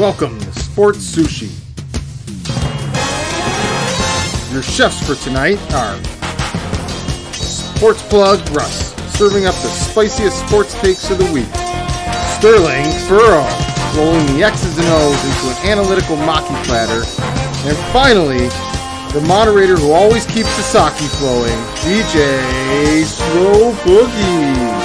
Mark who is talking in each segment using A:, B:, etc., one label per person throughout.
A: Welcome to Sports Sushi. Your chefs for tonight are Sports Plug Russ, serving up the spiciest sports takes of the week. Sterling Furrow, rolling the X's and O's into an analytical maki platter. And finally, the moderator who always keeps the sake flowing, DJ Slow Boogie.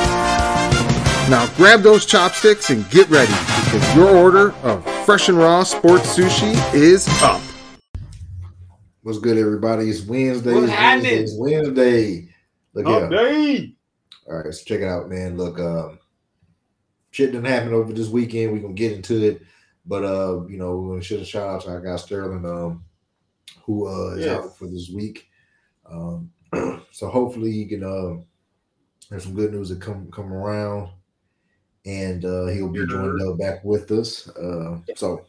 A: Now grab those chopsticks and get ready because your order of fresh and raw sports sushi is up.
B: What's good, everybody? It's Wednesday.
C: What's
B: It's? Wednesday. It's Wednesday. Look here.
C: Update.
B: All right, so check it out, man. Look, um, shit didn't happen over this weekend. We're gonna get into it, but uh, you know, we're gonna should shout out to our guy Sterling, um, who uh is
C: Yes.
B: out for this week. Um, so hopefully you can uh have some good news that come come around, and uh he'll be joined up back with us. Uh, so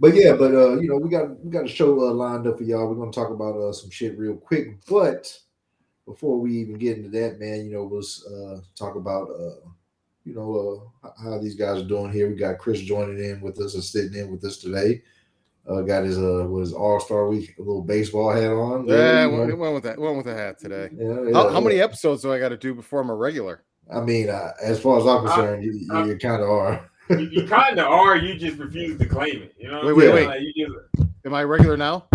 B: but yeah, but uh, you know, we got we got a show uh, lined up for y'all. We're gonna talk about uh, some shit real quick. But before we even get into that, man, you know, let's uh, talk about uh, you know uh, how these guys are doing here. We got Chris joining in with us and sitting in with us today. Uh, got his uh was All Star Week a little baseball hat on.
A: Yeah,
B: you know.
A: it went with that. Went with the hat today.
B: Yeah,
A: How,
B: yeah,
A: how many episodes do I got to do before I'm a regular?
B: I mean, uh, as far as I'm concerned, you,
C: I-
B: you kind of are.
C: You, you kind of are. You just refuse to claim it. You know.
A: Wait,
C: what I'm
A: wait, wait.
C: Like, you just,
A: Am I regular now?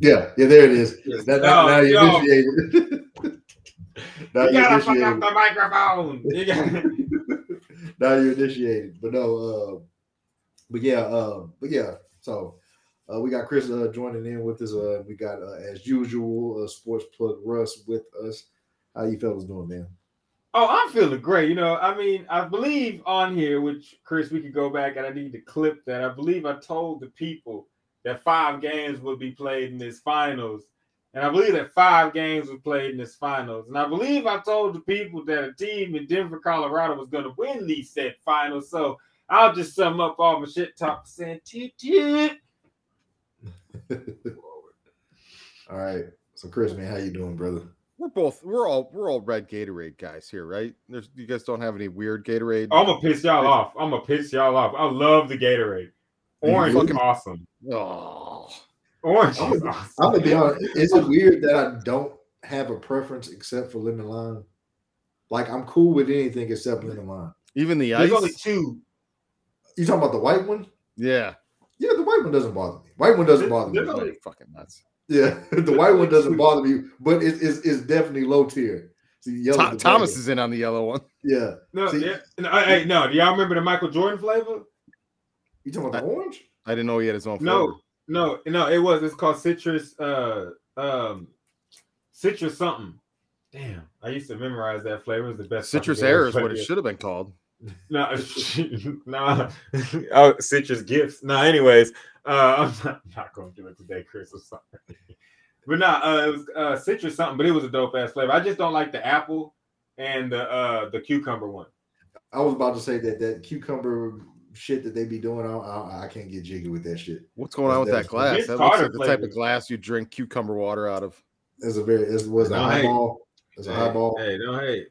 B: Yeah, yeah, there it is. That, now,
C: No,
B: now you're
C: no.
B: initiated. now
C: you
B: you're
C: gotta fuck up the microphone. You gotta-
B: now you're initiated. But no, uh, but yeah, uh, but yeah. So uh, we got Chris uh, joining in with us. Uh, we got uh, as usual, uh, Sports Plug Russ with us. How you fellas doing, man?
C: Oh, I'm feeling great. You know, I mean, I believe on here, which Chris, we could go back and I need to clip that. I believe I told the people that five games would be played in this finals. And I believe that five games were played in this finals. And I believe I told the people that a team in Denver, Colorado was going to win these set finals. So I'll just sum up all my shit talk saying, toot toot.
B: All right. So Chris, man, how you doing, brother?
A: We're both. We're all. We're all red Gatorade guys here, right? There's. You guys don't have any weird Gatorade.
C: I'm going to piss y'all off. I'm going to piss y'all off. I love the Gatorade. Orange is
A: Fucking-
C: awesome.
A: Oh.
C: Orange
B: I'm
C: is
B: I'm gonna be honest. Is it weird that I don't have a preference except for lemon lime? Like I'm cool with anything except lemon lime.
A: Even the ice.
C: There's only two.
B: You talking about the white one?
A: Yeah.
B: Yeah, the white one doesn't bother me. White one doesn't bother me.
C: There's only-
A: fucking nuts.
B: Yeah, the white one doesn't bother me, but it's, it's definitely low tier. See, yellow
A: Tho- Thomas is in on the yellow one.
B: yeah.
C: No,
B: See-
C: yeah, no, hey, no. Do y'all remember the Michael Jordan flavor?
B: You talking about the orange?
A: I didn't know he had his own.
C: No,
A: flavor.
C: no, no. No. It was. It's called citrus. Uh, um, citrus something. Damn, I used to memorize that flavor. It was the best.
A: Citrus air is what it
C: flavor.
A: should have been called.
C: No, no. oh, citrus gifts. No, anyways, uh, I'm not, not going to do it today, Chris. I'm sorry. But no, uh, it was uh, citrus something, but it was a dope ass flavor. I just don't like the apple and the uh the cucumber one.
B: I was about to say that that cucumber shit that they be doing, I, I, I can't get jiggy with that shit.
A: What's going on with that
B: That's-
A: glass?
C: Vince
A: That looks
C: Carter
A: like the type of glass you drink cucumber water out of.
B: It's a very, it was a
C: No, hey.
B: highball. It's a highball.
C: Hey, no, hey,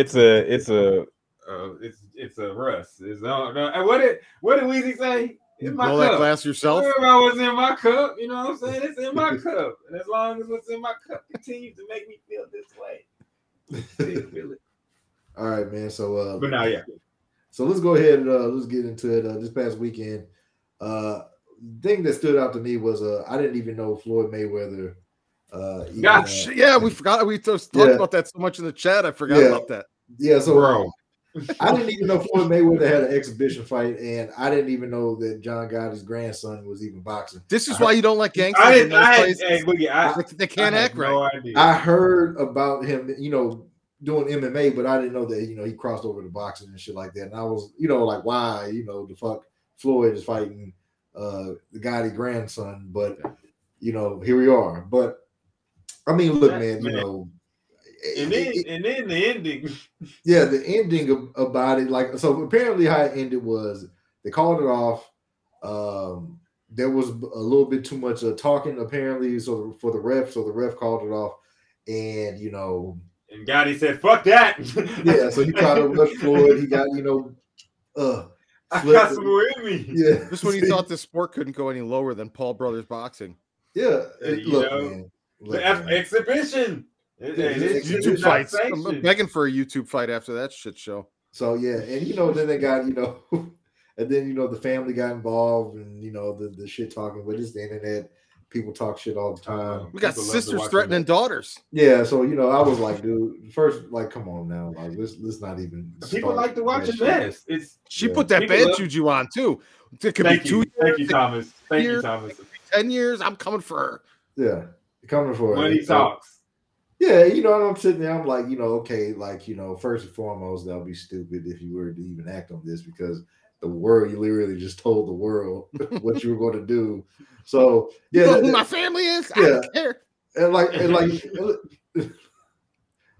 C: it's a, it's a, uh, it's it's a Russ. It's no, no. and What did what did Weezy say?
A: You
C: It's my
A: know that glass yourself?
C: Whatever was in my cup, you know what I'm saying? It's in my cup, and as long as what's in my cup continues to make me feel this way, feel it.
B: All right, man. So, uh,
C: But now, yeah,
B: So let's go ahead and uh, let's get into it. Uh, this past weekend, uh, thing that stood out to me was uh, I didn't even know Floyd Mayweather. Uh, even,
C: Yeah,
B: uh,
A: Yeah, we forgot. We talked
B: Yeah.
A: about that so much in the chat. I forgot
B: Yeah.
A: about that.
B: yeah. So
C: bro.
B: I didn't even know Floyd Mayweather had an exhibition fight, and I didn't even know that John Gotti's grandson was even boxing.
A: This is
B: I-
A: why you don't like gangsters
C: I
A: in
C: didn't.
A: those
C: I, had,
A: places.
C: hey, Boogie, I,
A: they can't
C: I had
A: act right.
C: no idea.
B: I heard about him, you know, doing MMA, but I didn't know that you know he crossed over to boxing and shit like that. And I was, you know, like why, you know, the fuck Floyd is fighting uh the Gotti grandson, but you know, here we are. But I mean, look,
C: That-
B: man, you
C: man.
B: know.
C: And then,
B: it-
C: and then the ending.
B: yeah, the ending of, about it, like so apparently how it ended was they called it off. Um there was a little bit too much uh, talking apparently, so for the ref, so the ref called it off, and you know,
C: And Gotti said, "Fuck that."
B: yeah, so he tried to rush Floyd. He got you know, uh,
C: I got some in me.
B: Yeah,
A: this when he thought the sport couldn't go any lower than Paul Brothers boxing.
B: Yeah,
C: Uh,
B: it-
C: you
B: look,
C: know,
B: man. Look,
C: The F-
B: man.
C: exhibition. It-
B: Yeah, it's
C: it's
B: YouTube
A: YouTube fights. I'm begging for a YouTube fight after that shit show.
B: So yeah, and you know, then they got you know, and then you know the family got involved, and you know the the shit talking, but it's the internet. People talk shit all the time.
A: We got
C: People
A: sisters threatening
C: them.
A: daughters.
B: Yeah, so you know, I was like, dude, first, like, come on now, like, let's let's not even.
C: People like to watch
B: that
C: a mess. It's
A: She
B: Yeah.
A: put that
C: People
A: bad
C: love-
A: juju on too. It could
C: thank
A: be two
C: you, thank you, Thomas. Thank you. Thomas.
A: ten years. I'm coming for her.
B: Yeah, coming for it.
C: When he
B: So,
C: talks,
B: Yeah, you know, and I'm sitting there, I'm like, you know, okay, like, you know, first and foremost, that would be stupid if you were to even act on this because the world, you literally just told the world what you were going to do. So,
A: You
B: yeah,
A: know
B: that-
A: who my family is? I
B: Yeah.
A: don't care.
B: and like, and like,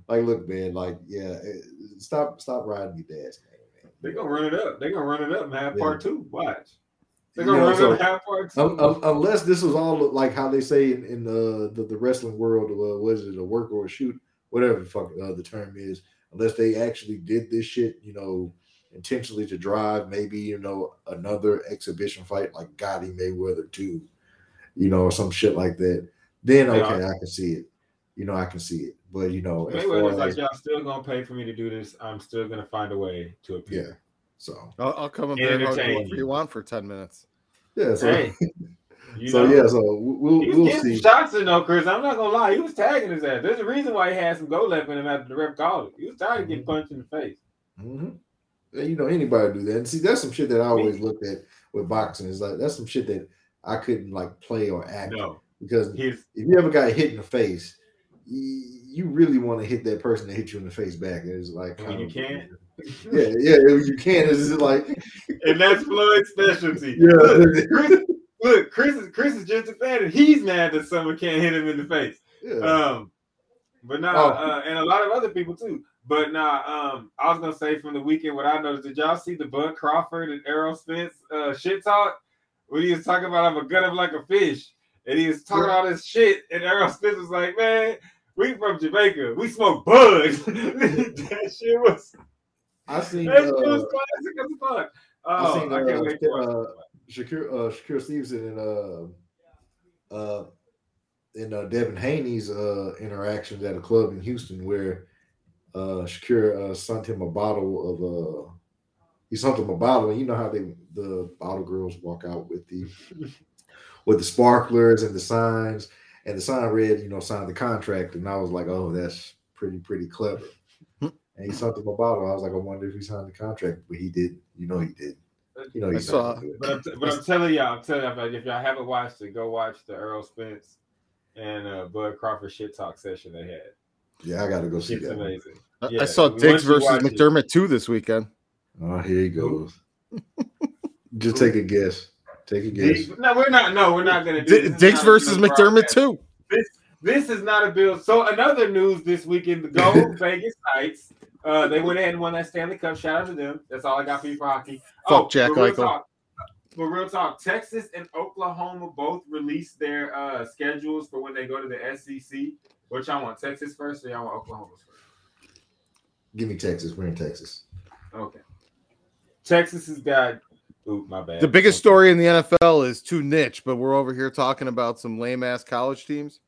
B: like, look, man, like, yeah, eh, stop, stop riding your dad's name, man.
C: They're gonna run it up. They're gonna run it up and have
B: Yeah.
C: part two. Watch. They
B: You
C: gonna
B: know,
C: run
B: so-
C: it up and have part two.
B: Um, um, unless this was all like how they say in, in the, the the wrestling world, uh, was it a work or a shoot, whatever the fuck uh, the term is. Unless they actually did this shit, you know, intentionally to drive maybe you know another exhibition fight like Gotti Mayweather two, you know, or some shit like that. Then okay. I can see it. You know, I can see it. But you know,
C: Mayweather's like, y'all still gonna pay for me to do this. I'm still gonna find a way to
B: yeah,
C: appear.
B: So
A: I'll, I'll come and bear hug
C: Entertain
A: whoever
C: you.
A: you want for ten minutes.
B: yeah, so
C: Hey,
B: so
C: know,
B: yeah, so we'll
C: He was
B: we'll
C: getting
B: see.
C: shots in though, Chris. I'm not gonna lie. He was tagging his ass. There's a reason why he had some go left in him after the ref called it. He was tired of getting
B: Mhm.
C: punched in the face.
B: hmm And, you know, anybody do that. And see, that's some shit that I always looked at with boxing. Is like that's some shit that I couldn't like play or act
C: No,
B: because
C: he's
B: if you ever got hit in the face, you, you really want to hit that person that hit you in the face back. It's like
C: when you can't?
B: Yeah, yeah, you can. It's just like
C: and that's Floyd's specialty.
B: yeah,
C: Look, Chris, look, Chris is Chris is just a fan, and he's mad that someone can't hit him in the face.
B: yeah.
C: Um, but now,
B: Oh.
C: uh, and a lot of other people too. But now, um, I was gonna say from the weekend, what I noticed. Did y'all see the Bud Crawford and Errol Spence uh, shit talk? When he was talking about I'm a gun him like a fish, and he was talking all this shit, and Errol Spence was like, "Man, we from Jamaica, we smoke bud." that shit was
B: I seen
C: that shit was
B: uh,
C: classic as fuck.
B: I
C: Oh,
B: seen
C: I,
B: uh,
C: can't wait
B: uh,
C: it.
B: Shakur uh, Shakur Stevenson and uh uh in uh, Devin Haney's uh interactions at a club in Houston where uh Shakur uh sent him a bottle of uh he sent him a bottle and you know how they the bottle girls walk out with the with the sparklers and the signs and the sign read you know sign the contract and I was like oh that's pretty pretty clever and he sent him a bottle I was like I wonder if he signed the contract but he did you know he did you know
A: he
B: he's
A: saw-
B: not it.
C: But I'm, but I'm telling y'all, I'm telling y'all, if y'all haven't watched it, go watch the Earl Spence and uh, Bud Crawford shit talk session they had.
B: Yeah, I gotta go see
C: It's
B: that.
C: amazing.
A: I-
C: Yeah,
A: I saw
C: once
A: Diggs versus
C: watch it-
A: McDermott two this weekend.
B: Oh, here he goes. Just take a guess. Take a guess.
C: Diggs- No, we're not. No, we're not gonna do
A: D- Diggs versus McDermott
C: broadcast.
A: two.
C: This is not a bill. So another news this weekend: the Gold Vegas Knights. Uh, they went ahead and won that Stanley Cup. Shout out to them. That's all I got for you for hockey.
A: Fuck Jack
C: for real
A: Eichel.
C: talk- For real talk, Texas and Oklahoma both released their uh, schedules for when they go to the SEC. Which y'all want, Texas first, or y'all want Oklahoma first?
B: Give me Texas. We're in Texas.
C: Okay. Texas has got. Oop, my bad.
A: The biggest
C: Okay.
A: story in the NFL is too niche, but we're over here talking about some lame ass college teams.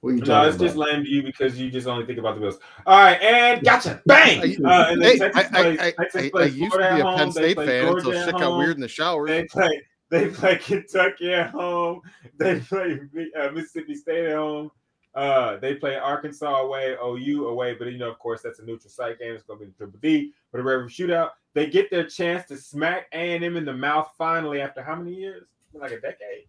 B: What are you
C: No,
B: talking
C: it's
B: about?
C: just lame to you because you just only think about the Bills. All right, and gotcha, bang. Uh, and
A: Hey,
C: Texas
A: I, I,
C: plays-
A: I,
C: Texas
A: I, I used to be
C: Florida
A: a
C: at
A: Penn
C: home, they
A: State
C: play
A: fan until
C: Georgia at
A: shit got weird in the showers.
C: They play. They play Kentucky at home. They play uh, Mississippi State at home. Uh, they play Arkansas away, OU away. But you know, of course, that's a neutral site game. It's going to be the Triple D for the regular shootout. They get their chance to smack A and M in the mouth finally after how many years? Like a decade.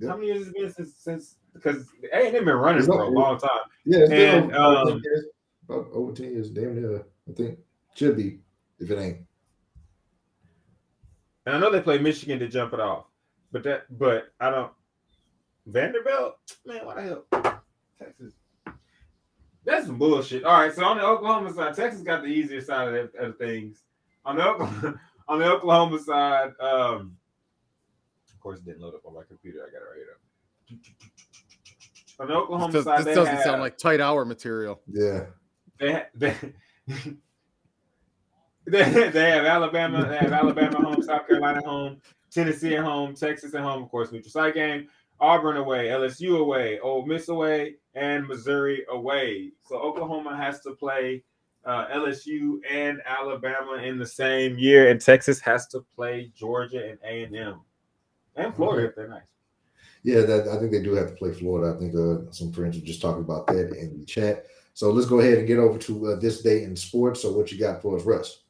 B: Yeah.
C: How many years has it been since since because A and M been running for a long time.
B: Yeah, it's been
C: um,
B: 10 years. about over 10 years. Damn near. I think should be if it ain't.
C: And I know they play Michigan to jump it off, but that but I don't Vanderbilt, man, what the hell? Texas. That's some bullshit. All right, so on the Oklahoma side, Texas got the easier side of, of things. On the Oklahoma, on the Oklahoma side, um, of course, it didn't load up on my computer. I got it right up. On the Oklahoma
A: This, does,
C: side,
A: this
C: they
A: doesn't
C: have-
A: sound like tight hour material.
B: Yeah.
C: they, they They, they have Alabama, they have Alabama home, South Carolina home, Tennessee at home, Texas at home, of course, neutral site game, Auburn away, LSU away, Ole Miss away, and Missouri away. So Oklahoma has to play uh, LSU and Alabama in the same year, and Texas has to play Georgia and A and M and Florida if they're nice.
B: Yeah, that I think they do have to play Florida. I think uh, some friends were just talking about that in the chat. So let's go ahead and get over to uh, this day in sports. So what you got for us, Russ?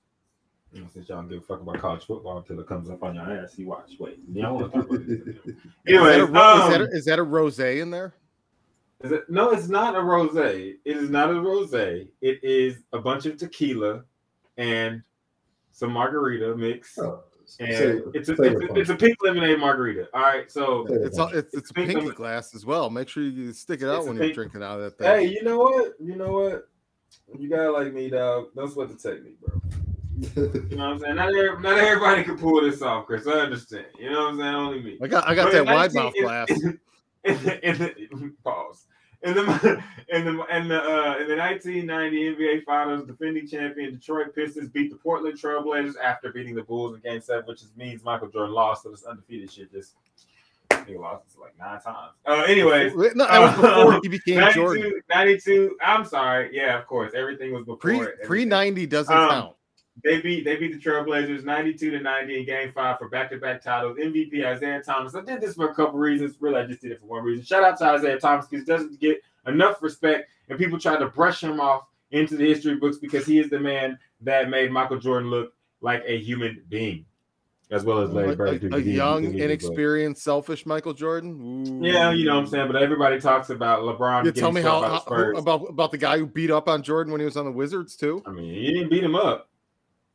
C: Since y'all don't give a fuck about college football until it comes up on your ass, you watch. Wait, y'all want to talk about this? Anyway,
A: is, that a, ro- is, that
C: um,
A: a, is that a rose in there?
C: Is it, no, it's not a rosé. It is not a rosé. It is a bunch of tequila and some margarita mix.
B: Oh,
C: and
B: say-
C: it's a, it's, a, it's a pink lemonade margarita. All right, so
A: It's a, it's, it's a
C: Pink
A: pinky glass as well. Make sure you stick it out
C: It's a
A: when you're drinking out of that thing.
C: hey, you know what? You know what? You gotta like me, dog. That's what the technique, bro. You know what I'm saying? Not, every, not everybody can pull this off, Chris. I understand. You know what I'm saying? Only me.
A: I got I got
C: But
A: that wide mouth glass.
C: in the, in the pause. In the in the in the uh, in the 1990 NBA Finals, defending champion Detroit Pistons beat the Portland Trailblazers after beating the Bulls in Game Seven, which means Michael Jordan lost. So this undefeated shit just he lost like nine times. Uh, anyways,
A: no, that was before he became
C: 92,
A: Jordan.
C: 92. I'm sorry. Yeah, of course. Everything was before.
A: Pre pre 90 doesn't
C: Um,
A: count.
C: They beat they beat the Trailblazers 92 to 90 in game five for back-to-back titles. MVP Isiah Thomas. I did this for a couple reasons. Really, I just did it for one reason. Shout out to Isiah Thomas because he doesn't get enough respect, and people try to brush him off into the history books because he is the man that made Michael Jordan look like a human being, as well as Larry
A: A,
C: Bird.
A: a-
C: who
A: a young, inexperienced, selfish Michael Jordan. Ooh.
C: Yeah, you know what I'm saying. But everybody talks about LeBron.
A: You tell me how,
C: the
A: how about about the guy who beat up on Jordan when he was on the Wizards too.
C: I mean, he didn't beat him up.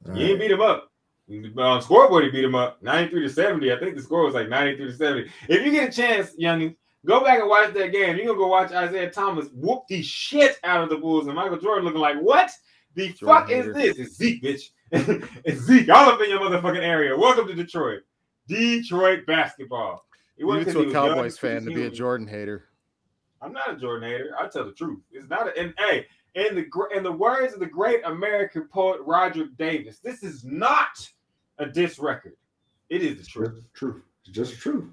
B: All
C: He didn't beat him up. But on scoreboard, he beat him up 93 to 70. I think the score was like 93 to 70. If you get a chance, youngin, go back and watch that game. You're gonna go watch Isiah Thomas whoop the shit out of the Bulls and Michael Jordan looking like, what the
A: Jordan
C: fuck is this? It's Zeke, bitch. it's Zeke all up in your motherfucking area. Welcome to Detroit. Detroit basketball. It wasn't
A: to a
C: was young,
A: Cowboys fan to be a. Jordan hater.
C: I'm not a Jordan hater. I tell the truth. It's not. A, and hey, in the in the words of the great American poet Roger Davis, this is not a diss record. It is the truth.
B: Truth, It's just the truth.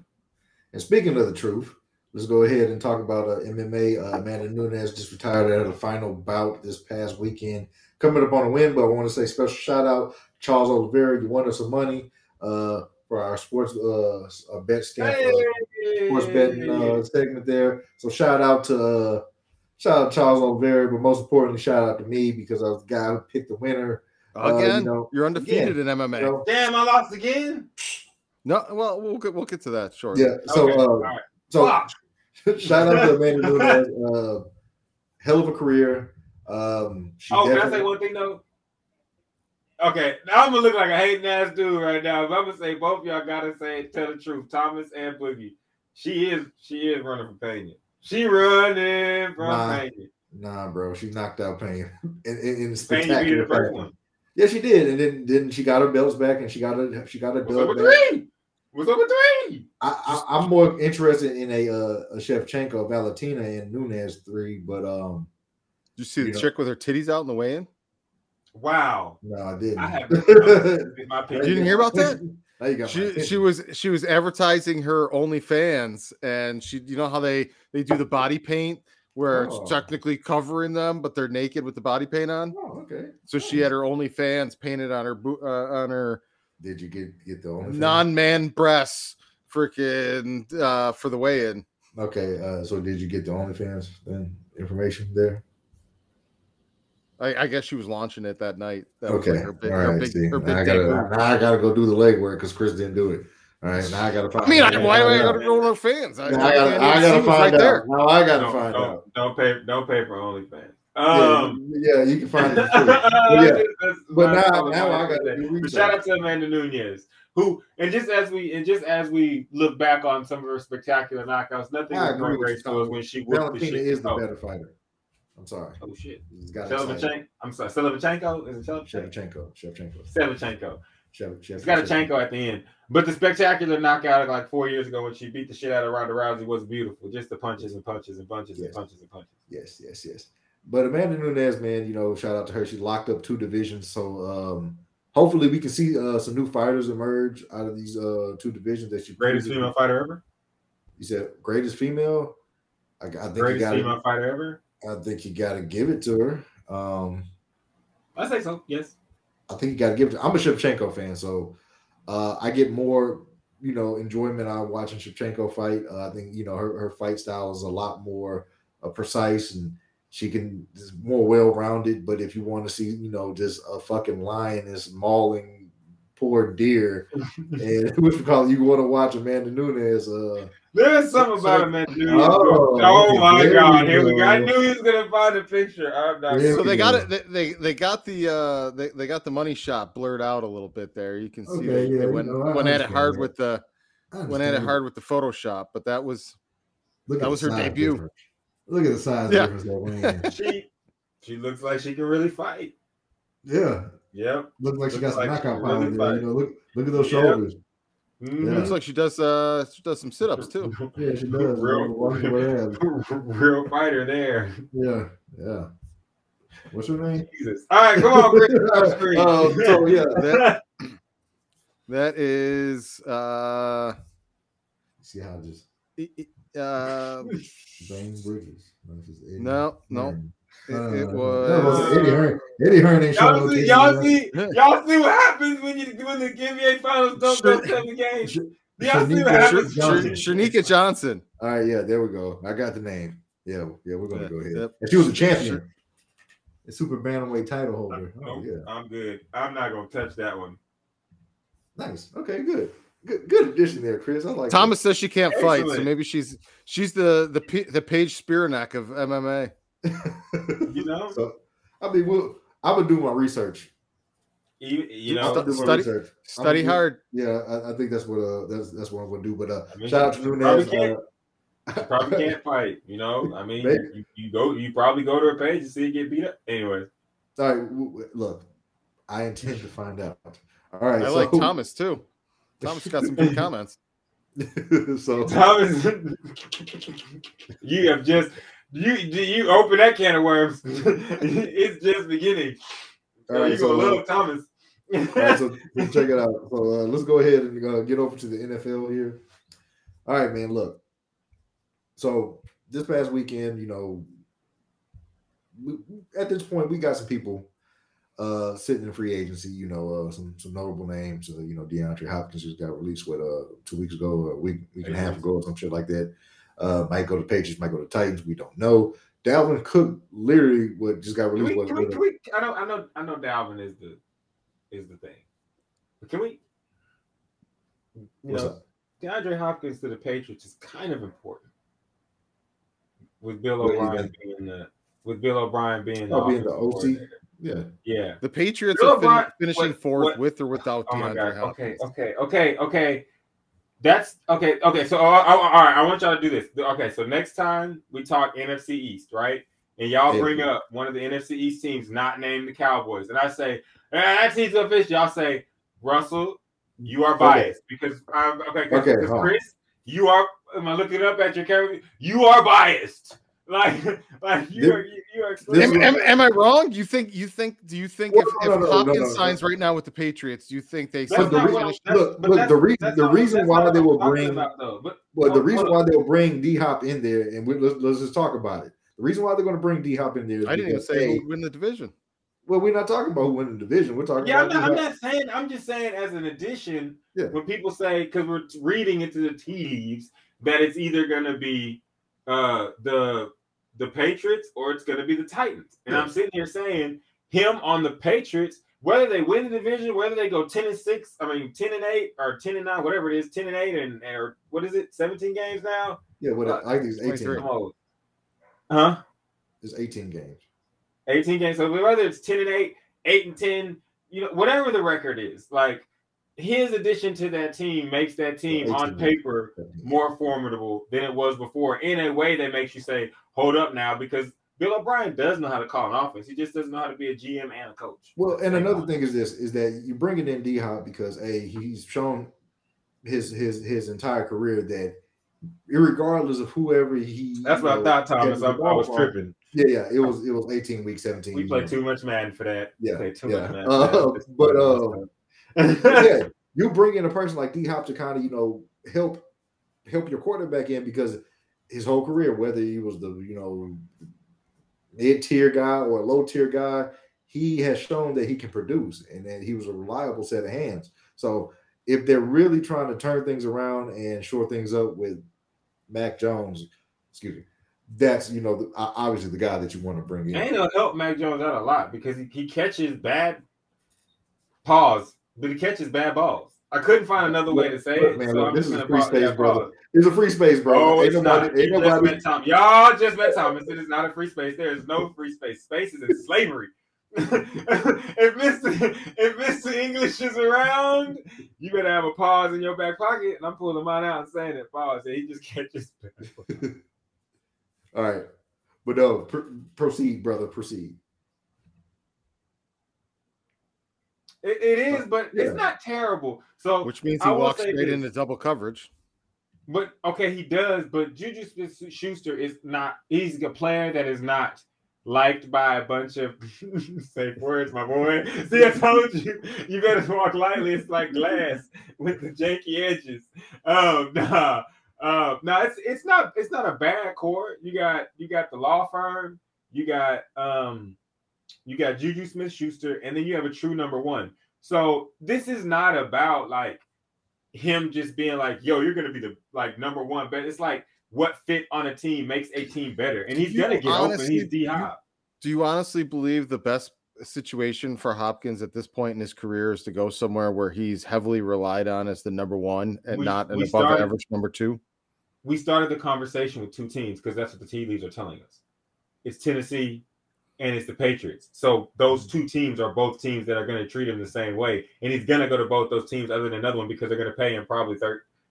B: And speaking of the truth, let's go ahead and talk about uh, MMA. Uh, Amanda Nunes just retired at a final bout this past weekend, coming up on a win. But I want to say special shout out to Charles Oliveira. You won us some money uh, for our sports uh, Betstamp, uh, sports betting uh, segment there. So shout out to uh, shout out to Charles Oliveira, but most importantly, shout out to me because I was the guy who picked the winner. Uh, you
A: Again,
B: know,
A: you're undefeated in MMA.
B: You know?
C: Damn, I lost again.
A: No, well, we'll get we'll get to that shortly.
B: Yeah. So
C: Okay,
B: uh,
C: all right.
B: so
C: Fuck.
B: Shout out to Amanda Nunes. Uh, hell of a career. Um, she
C: Oh, can I say one thing though? Okay, now I'm gonna look like a hating ass dude right now. But I'm gonna say both of y'all gotta say tell the truth, Thomas and Boogie. She is she is running for Pena. She running from
B: Nah.
C: Pena.
B: Nah, bro, she knocked out pain in, in, in
C: Pena beat
B: spectacular
C: the first
B: fashion.
C: one.
B: Yeah, she did, and then then she got her belts back, and she got a she got a
C: What's up
B: dub
C: with
B: back.
C: three? What's up with three?
B: I, I, I'm more interested in a uh, a Shevchenko, Valentina, and Nunes three, but um,
A: Did you see the
B: You know-
A: chick with her titties out in the weigh-in?
C: Wow.
B: no, I didn't.
C: I have
B: you
C: my
A: You didn't hear about that?
B: Now you my
A: She she was she was advertising her OnlyFans, and she you know how they they do the body paint where
B: Oh.
A: it's technically covering them, but they're naked with the body paint on.
B: Oh, okay.
A: So she had her OnlyFans painted on her bo- uh, on her
B: Did you get get the only
A: non-man breasts, freaking uh, for the weigh-in.
B: Okay, uh, so did you get the OnlyFans then information there?
A: I, I guess she was launching it that night. That was
B: Okay,
A: like her big,
B: all
A: her big,
B: see,
A: her
B: now
A: big
B: I gotta, now I gotta go do the legwork because Chris didn't do it. All right, now I gotta find.
A: I mean, I, why do I
B: gotta-
A: gotta go to her fans? I,
B: I
A: I
B: gotta, I gotta find
A: right
B: out.
A: there.
B: Now I gotta
C: Don't,
B: find
C: don't,
B: out.
C: don't pay don't pay for OnlyFans.
B: Yeah,
C: Um
B: yeah, you can find it. Free. yeah. But now, now I gotta do
C: But
B: research.
C: shout out to Amanda Nunes, who and just as we and just as we look back on some of her spectacular knockouts, nothing
B: I
C: was
B: agree
C: more
B: with you,
C: graceful as when she whooped the
B: Valentina
C: shit.
B: is the better fighter. I'm sorry.
C: oh shit.
B: Got
C: I'm sorry, Selevenchenko? Is it?
B: Shevchenko. Shevchenko.
C: Selechenko.
B: Shev- Shev-
C: It's got a Chanko at the end. But the spectacular knockout of like four years ago when she beat the shit out of Ronda Rousey was beautiful. Just the punches and punches and punches and punches and punches.
B: Yes, yes, yes. But Amanda Nunes, man, you know, shout out to her. She locked up two divisions, so um, hopefully we can see uh, some new fighters emerge out of these uh, two divisions that you
C: Greatest female fighter ever.
B: You said greatest female. I, I think you
C: Greatest female fighter ever.
B: I think you got to give it to her. Um,
C: I say so. Yes.
B: I think you got to give it. To, I'm a Shevchenko fan, so uh, I get more, you know, enjoyment out of watching Shevchenko fight. Uh, I think you know her, her fight style is a lot more uh, precise and she can is more well rounded. But if you want to see, you know, just a fucking lion is mauling poor deer, and what you call it, you want to watch Amanda Nunes. Uh,
C: There's something about him, man, dude.
B: Oh,
C: Oh, my god,
B: we
C: here we go. I
B: go.
C: knew he was gonna find a picture. I'm not.
A: So
B: we
A: they got it. They, they they got the uh they, they got the money shot blurred out a little bit there. You can see
B: Okay,
A: they,
B: yeah,
A: they
B: you
A: went
B: know,
A: went at it hard
B: that.
A: with the went at it hard with the Photoshop, but that was
B: Look
A: That
B: at
A: was
B: the
A: her
B: size
A: debut.
B: difference. Look at the size
A: Yeah.
B: difference that.
C: She she looks like she can really fight.
B: yeah,
C: Yep.
B: look like she got
C: Looks
B: some
C: like she
B: knockout power there.
C: fight.
B: You know, look look at those
C: Yep.
B: Shoulders.
C: Mhm.
A: looks like she does uh she does some sit ups too.
B: Yeah, she does.
C: Real,
B: Watch her abs.
C: real fighter there.
B: Yeah, yeah. What's her name?
C: Jesus. All right, come on, Chris. Off.
B: Uh, so yeah,
A: That that is uh
B: see how just
A: i- i- uh
B: Bang Bridges. No, this is Eddie
A: no no
B: Hearn.
A: it,
B: Uh,
A: it
B: that
A: was
B: Eddie Hearn. Eddie Hearn ain't showing
C: y'all
B: no
C: see,
B: titties,
C: y'all see, y'all see what happens when you when the NBA finals don't go
B: Sure.
C: seven games.
B: Sh-
C: Y'all see what
B: Shanika
C: happens?
B: Johnson.
A: Shanika Johnson.
B: All right, yeah, there we go. I got the name. Yeah, yeah, we're gonna
A: Yeah,
B: go ahead.
A: yep.
B: And she was a champion, a super bantamweight title holder. Oh yeah,
C: I'm good. I'm not gonna touch that one.
B: nice. Okay, good, good, good addition there, Chris. I like
A: Thomas says she can't fight, so maybe she's she's the the P- the Paige Spiranac of MMA.
B: That.
C: You know,
B: so, I mean, we'll, I'm gonna do my research.
C: you, you know,
B: gonna do
A: study-
B: research.
A: Study
B: I'm gonna-
A: hard.
B: Yeah, I, I think that's what uh that's that's what I'm gonna do. But uh,
C: I mean,
B: shout out to
C: you
B: Nunes.
C: probably can't-
B: uh,
C: probably can't fight. You know, I mean, you, you go, you probably go to a page and see it get beat up. Anyway,
B: All right, w- w- look, I intend to find out. All right,
A: I
B: so,
A: like Thomas too. Thomas got some good comments.
B: so
C: Thomas, you have just you you open that can of worms. it's just beginning.
B: All right,
C: you
B: so,
C: gonna
B: uh,
C: love Thomas.
B: All right, so so check it out. So uh, let's go ahead and uh, get over to the NFL here. All right, man. Look, so this past weekend, you know, we, at this point, we got some people uh sitting in free agency. You know, uh, some some notable names. Uh, you know, DeAndre Hopkins just got released with uh two weeks ago, a week week and a half ago, or some shit like that. Uh, might go to Patriots, might go to Titans. We don't know. Dalvin Cook literally what just got
C: Can
B: released.
C: we, can we,
B: with
C: can we, I know, I know, I know. Dalvin is the is the thing. But can we? You
B: What's
C: know,
B: up?
C: DeAndre Hopkins to the Patriots is kind of important. With Bill
B: What do you
C: O'Brien being the with Bill O'Brien being
B: Oh, being the
C: offensive
B: OC? yeah.
C: Yeah.
A: The Patriots
C: Bill
A: are fin- finishing
C: what-
A: fourth
C: what-
A: with or without
C: Oh my
A: DeAndre
C: god. Okay. Okay. Okay. Okay. That's okay. Okay. So, uh, uh, all right. I want y'all to do this. Okay. So next time we talk NFC East, right? And y'all
B: Yeah.
C: bring up one of the NFC East teams not named the Cowboys, and I say eh, that team's official. Y'all say Russell, you are
B: Okay.
C: biased because I'm okay. Cause,
B: Okay,
C: 'cause. Chris, you are. Am I looking up at your camera? You are biased. Like, like you are. You, you are.
A: Am, am, am I wrong? You think you think do you think
B: Well,
A: if,
B: no, no, no,
A: Hopkins
B: no, no.
A: signs right now with the Patriots, do you think they
C: That's
B: But the
C: not
B: re-
C: what I'm-
A: finish?
C: that's-
B: look,
C: but
B: look,
C: that's-
B: the reason-
C: that's
B: the
C: not-
B: reason
C: that's
B: why
C: not
B: they
C: what
B: will bring-
C: about, though. But
B: Well, the reason why they'll bring D Hop in there, and we, let's, let's just talk about it. The reason why they're going to bring D Hop in there is
A: I didn't even say who win the division.
B: well, we're not talking about who win the division. We're talking
C: Yeah, I'm not, I'm not saying. I'm just saying as an addition.
B: Yeah.
C: When people say because we're reading into the tea leaves that it's either going to be uh, the the Patriots or it's going to be the Titans, and
B: Yeah.
C: I'm sitting here saying him on the Patriots, whether they win the division, whether they go ten and six, I mean ten and eight or ten and nine, whatever it is, ten and eight, and or what is it, seventeen games now?
B: Yeah, what
C: Uh,
B: I think it's 18.
A: 23.
C: Come on. Huh?
B: It's 18 games.
C: 18 games. So whether it's 10 and 8, 8 and 10, you know, whatever the record is, like his addition to that team makes that team on paper more formidable than it was before in a way that makes you say, hold up now, because Bill O'Brien does know how to call an offense. He just doesn't know how to be a GM and a coach.
B: Well, and another thing is this: is that you bring it in D Hop because a he's shown his his his entire career that regardless of whoever he.
C: That's what I thought, Thomas. I, I was tripping.
B: Yeah, yeah, it was it was 18 week, 17.
C: We
B: you
C: play too much man for that.
B: Yeah,
C: too
B: yeah.
C: much man.
B: Uh, but, uh, yeah, you bring in a person like D Hop to kind of you know help help your quarterback in because his whole career, whether he was the you know mid tier guy or low tier guy, he has shown that he can produce and that he was a reliable set of hands. So if they're really trying to turn things around and shore things up with Mac Jones, excuse me, that's you know the, obviously the guy that you want to bring in.
C: And it'll help Mac Jones out a lot because he, he catches bad pause, but he catches bad balls. I couldn't find another way to say it.
B: man,
C: so
B: look, this is
C: gonna
B: free space, brother.
C: pause.
B: It's a free space, bro.
C: Oh, it's
B: nobody,
C: not.
B: ain't
C: You just
B: nobody.
C: met. Y'all just met Thomas. It is not a free space. There is no free space. Space is in slavery. if Mr. if Mr. English is around, you better have a pause in your back pocket. And I'm pulling mine out and saying it. Pause. And he just catches.
B: All right, but no, pr- proceed, brother. Proceed.
C: It, it is, but
B: Yeah.
C: it's not terrible. So
A: Which means he walks straight
C: this.
A: into double coverage.
C: But okay, he does. But Juju Schuster is not. He's a player that is not liked by a bunch of safe words, my boy. See, I told you, you better walk lightly. It's like glass with the janky edges. Oh nah, uh, no, it's it's not it's not a bad core. You got you got the law firm. You got um, you got Juju Smith Schuster, and then you have a true number one. So this is not about like him just being like, yo, you're gonna be the like number one, but it's like what fit on a team makes a team better, and he's gonna get open. He's D Hop.
A: Do you honestly believe the best situation for Hopkins at this point in his career is to go somewhere where he's heavily relied on as the number one and
C: We-
A: not an above
C: started-
A: average number two?
C: We started the conversation with two teams because that's what the tea leaves are telling us. It's Tennessee and it's the Patriots. So those two teams are both teams that are going to treat him the same way, and he's going to go to both those teams other than another one because they're going to pay him probably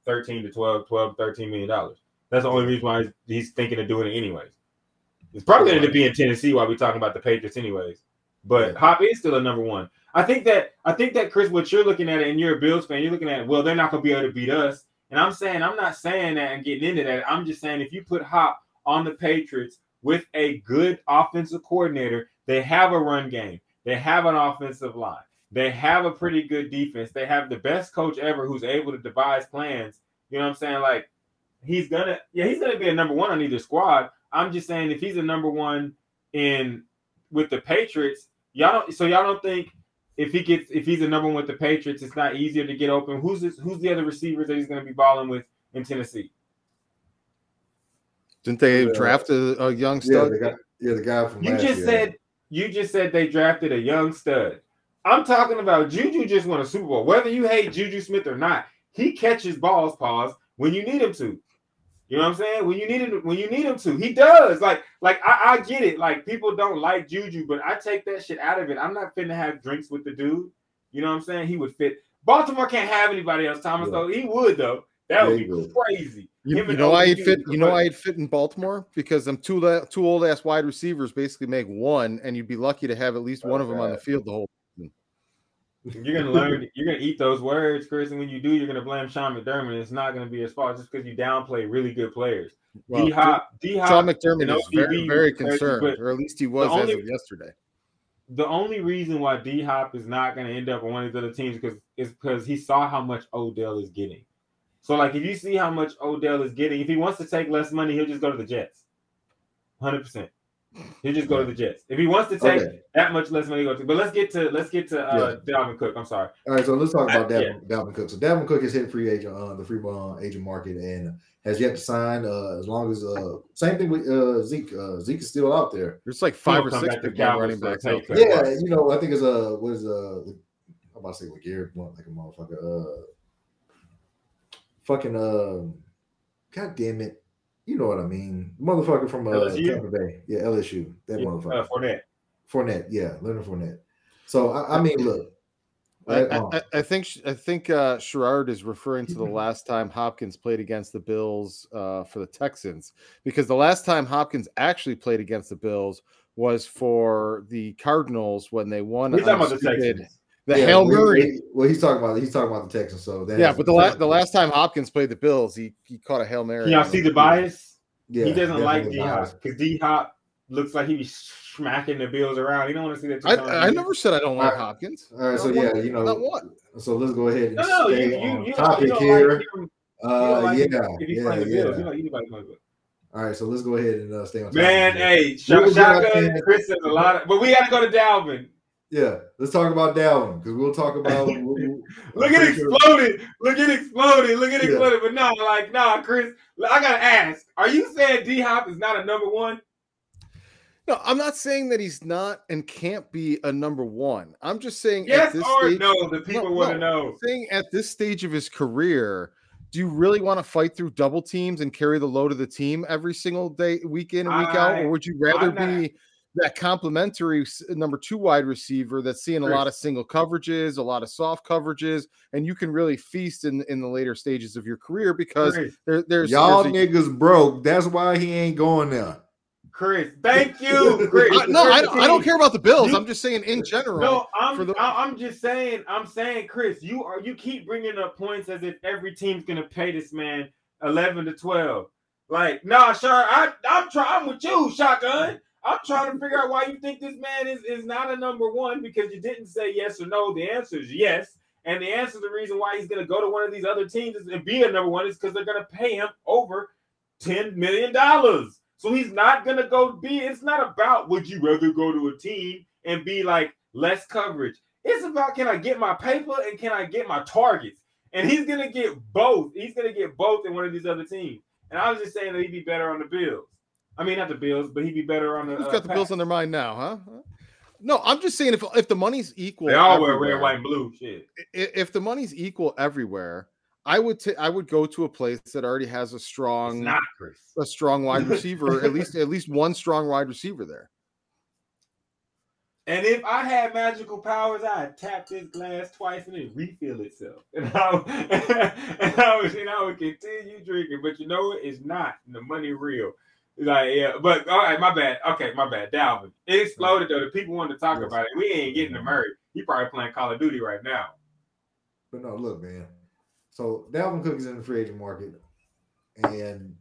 C: 13 to 12, 12, 13 million dollars. That's the only reason why he's, thinking of doing it anyways. It's probably going to be in Tennessee while we're talking about the Patriots anyways. But. Hop is still a number one. I think that I think that Chris, what you're looking at it, and you're a Bills fan, you're looking at well, they're not going to be able to beat us. And I'm saying I'm not saying that and getting into that. I'm just saying if you put Hop on the Patriots with a good offensive coordinator, they have a run game, they have an offensive line, they have a pretty good defense, they have the best coach ever who's able to devise plans. You know what I'm saying? Like he's gonna, yeah, he's gonna be a number one on either squad. I'm just saying if he's a number one in with the Patriots, y'all don't. So y'all don't think if he gets if he's a number one with the Patriots, it's not easier to get open. Who's this, who's the other receivers that he's going to be balling with in Tennessee?
A: Didn't they
B: Yeah.
A: draft a, a young
B: Yeah,
A: stud?
B: the guy, yeah, the guy from
C: You
B: last
C: just
B: year.
C: said you just said they drafted a young stud. I'm talking about Juju just won a Super Bowl. Whether you hate Juju Smith or not, he catches balls, pause, when you need him to. You know what I'm saying? When you need him, when you need him to, he does. Like, like I, I get it. Like people don't like Juju, but I take that shit out of it. I'm not finna have drinks with the dude. You know what I'm saying? He would fit. Baltimore can't have anybody else, Thomas.
B: Yeah.
C: Though he would though. That
B: Yeah,
C: would be crazy.
A: You, you know why fit. You know why he'd fit in Baltimore because them two la- two old ass wide receivers basically make one, and you'd be lucky to have at least one of them on the field the whole.
C: You're gonna learn. You're gonna eat those words, Chris, and when you do, you're gonna blame Sean McDermott. It's not gonna be as far just because you downplay really good players.
A: Well,
C: D Hop, D
A: Sean McDermott is very, very concerned, or at least he was
C: only-
A: as of yesterday.
C: The only reason why D Hop is not gonna end up on one of the other teams because is because he saw how much Odell is getting. So, like, if you see how much Odell is getting, if he wants to take less money, he'll just go to the Jets. Hundred percent. He'll just go to the Jets. If he wants to take
B: Okay.
C: that much less money, go to. But let's get to let's get to uh, Dalvin Cook. I'm sorry.
B: All right, so let's talk about
C: I-
B: Dalvin, Dalvin Cook. So Dalvin Cook has hit free agent on the free uh, agent market and has yet to sign. Uh, as long as uh, same thing with uh, Zeke. Uh, Zeke is still out there.
A: There's like five or six
C: back to
A: big name
C: Cowboys
A: running backs
C: pay
A: out
C: cut.
A: there.
B: Yeah, you know, I think it's uh, what is uh, I'm about to say Garrett Blount like a motherfucker. Uh, fucking uh, god damn it, you know what I mean, motherfucker from uh,
C: LSU?
B: Tampa Bay, yeah, LSU, that
C: Yeah,
B: motherfucker,
C: uh, Fournette.
B: Fournette, yeah, Leonard Fournette. So I, I mean, look,
A: I,
B: um,
A: I, I think I think uh, Sherrard is referring to the last time Hopkins played against the Bills uh, for the Texans because the last time Hopkins actually played against the Bills was for the Cardinals when they won.
C: We're talking about the Texans.
A: The
B: Yeah,
A: Hail
B: well,
A: Murray.
B: he- Well, he's talking about he's talking about the Texans. So that
A: Yeah, but the last the last time Hopkins played the Bills, he he caught a hail mary.
C: Can y'all see the bias?
B: yeah,
C: he doesn't like D Hop because D Hop looks like he be smacking the Bills around. He don't want to see that. two
A: I,
C: times
A: I
C: a
A: never said I don't like
B: Alright.
A: Hopkins.
B: All right, so yeah,
A: one-
B: you know,
A: not one.
B: so let's go ahead and
C: No, no,
B: stay
C: you,
B: on
C: you,
B: topic
C: you don't
B: here.
C: like him. You
B: uh,
C: don't like
B: yeah,
C: him if
B: yeah, yeah.
C: Bills. You know, anybody playing the Bills.
B: All right, so let's go ahead and uh, stay on. topic
C: Man,
B: here.
C: hey,
B: What
C: shot,
B: was your
C: shotgun. Chris says a lot of, but we got to go to Dalvin.
B: Yeah, let's talk about Dalvin because we'll talk about. we'll- we'll-
C: Look
B: I'm
C: at
B: pretty sure-
C: exploded. Look at exploded. Look at
B: Yeah.
C: exploded. But no, like, nah, Chris, I gotta ask: Are you saying D Hop is not a number one?
A: No, I'm not saying that he's not and can't be a number one. I'm just saying at
C: Yes
A: this
C: or
A: stage,
C: no? The people
A: No,
C: want to
A: no.
C: know.
A: saying at this stage of his career, do you really want to fight through double teams and carry the load of the team every single day, week in and week out, or would you rather
C: I'm not-
A: be that complementary number two wide receiver that's seeing a lot of single coverages, a lot of soft coverages, and you can really feast in in the later stages of your career because
C: Chris,
A: there, there's
B: Y'all
A: there's a-
B: niggas broke. That's why he ain't going there.
C: Chris, thank you, Chris.
A: I, no, I, don't- I don't care about the Bills.
C: You-
A: I'm just saying in general.
C: No, I'm
A: for the-
C: I- I'm just saying I'm saying Chris, you are you keep bringing up points as if every team's gonna pay this man eleven to twelve. Like, nah, sure, I I'm trying I'm with you, shotgun. I'm trying to figure out why you think this man is is not a number one because you didn't say yes or no. The answer is yes. And the answer, the reason why he's going to go to one of these other teams and be a number one is because they're going to pay him over ten million dollars. So he's not going to go be. It's not about would you rather go to a team and be like less coverage. It's about can I get my paper and can I get my targets? And he's going to get both. He's going to get both in one of these other teams. And I was just saying that he'd be better on the Bills. I mean, not the Bills, but he'd be better on the.
A: Who's
C: uh,
A: got the Bills on their mind now, huh? No, I'm just saying if if the money's equal,
C: They all wear red, white, and blue. Shit.
A: if the money's equal everywhere, I would ta- I would go to a place that already has a strong
C: not
A: a strong wide receiver, at least at least one strong wide receiver there.
C: And if I had magical powers, I'd tap this glass twice and it refill itself. And I, and, I would, and I would continue drinking. But you know what? It's not. The money real. Like, yeah. But all right, my bad. Okay, my bad. Dalvin. It exploded though. The people wanted to talk
B: Yes.
C: about it. We ain't getting to Murray. He probably playing Call of Duty right now.
B: But no, look, man. So Dalvin Cook is in the free agent market, and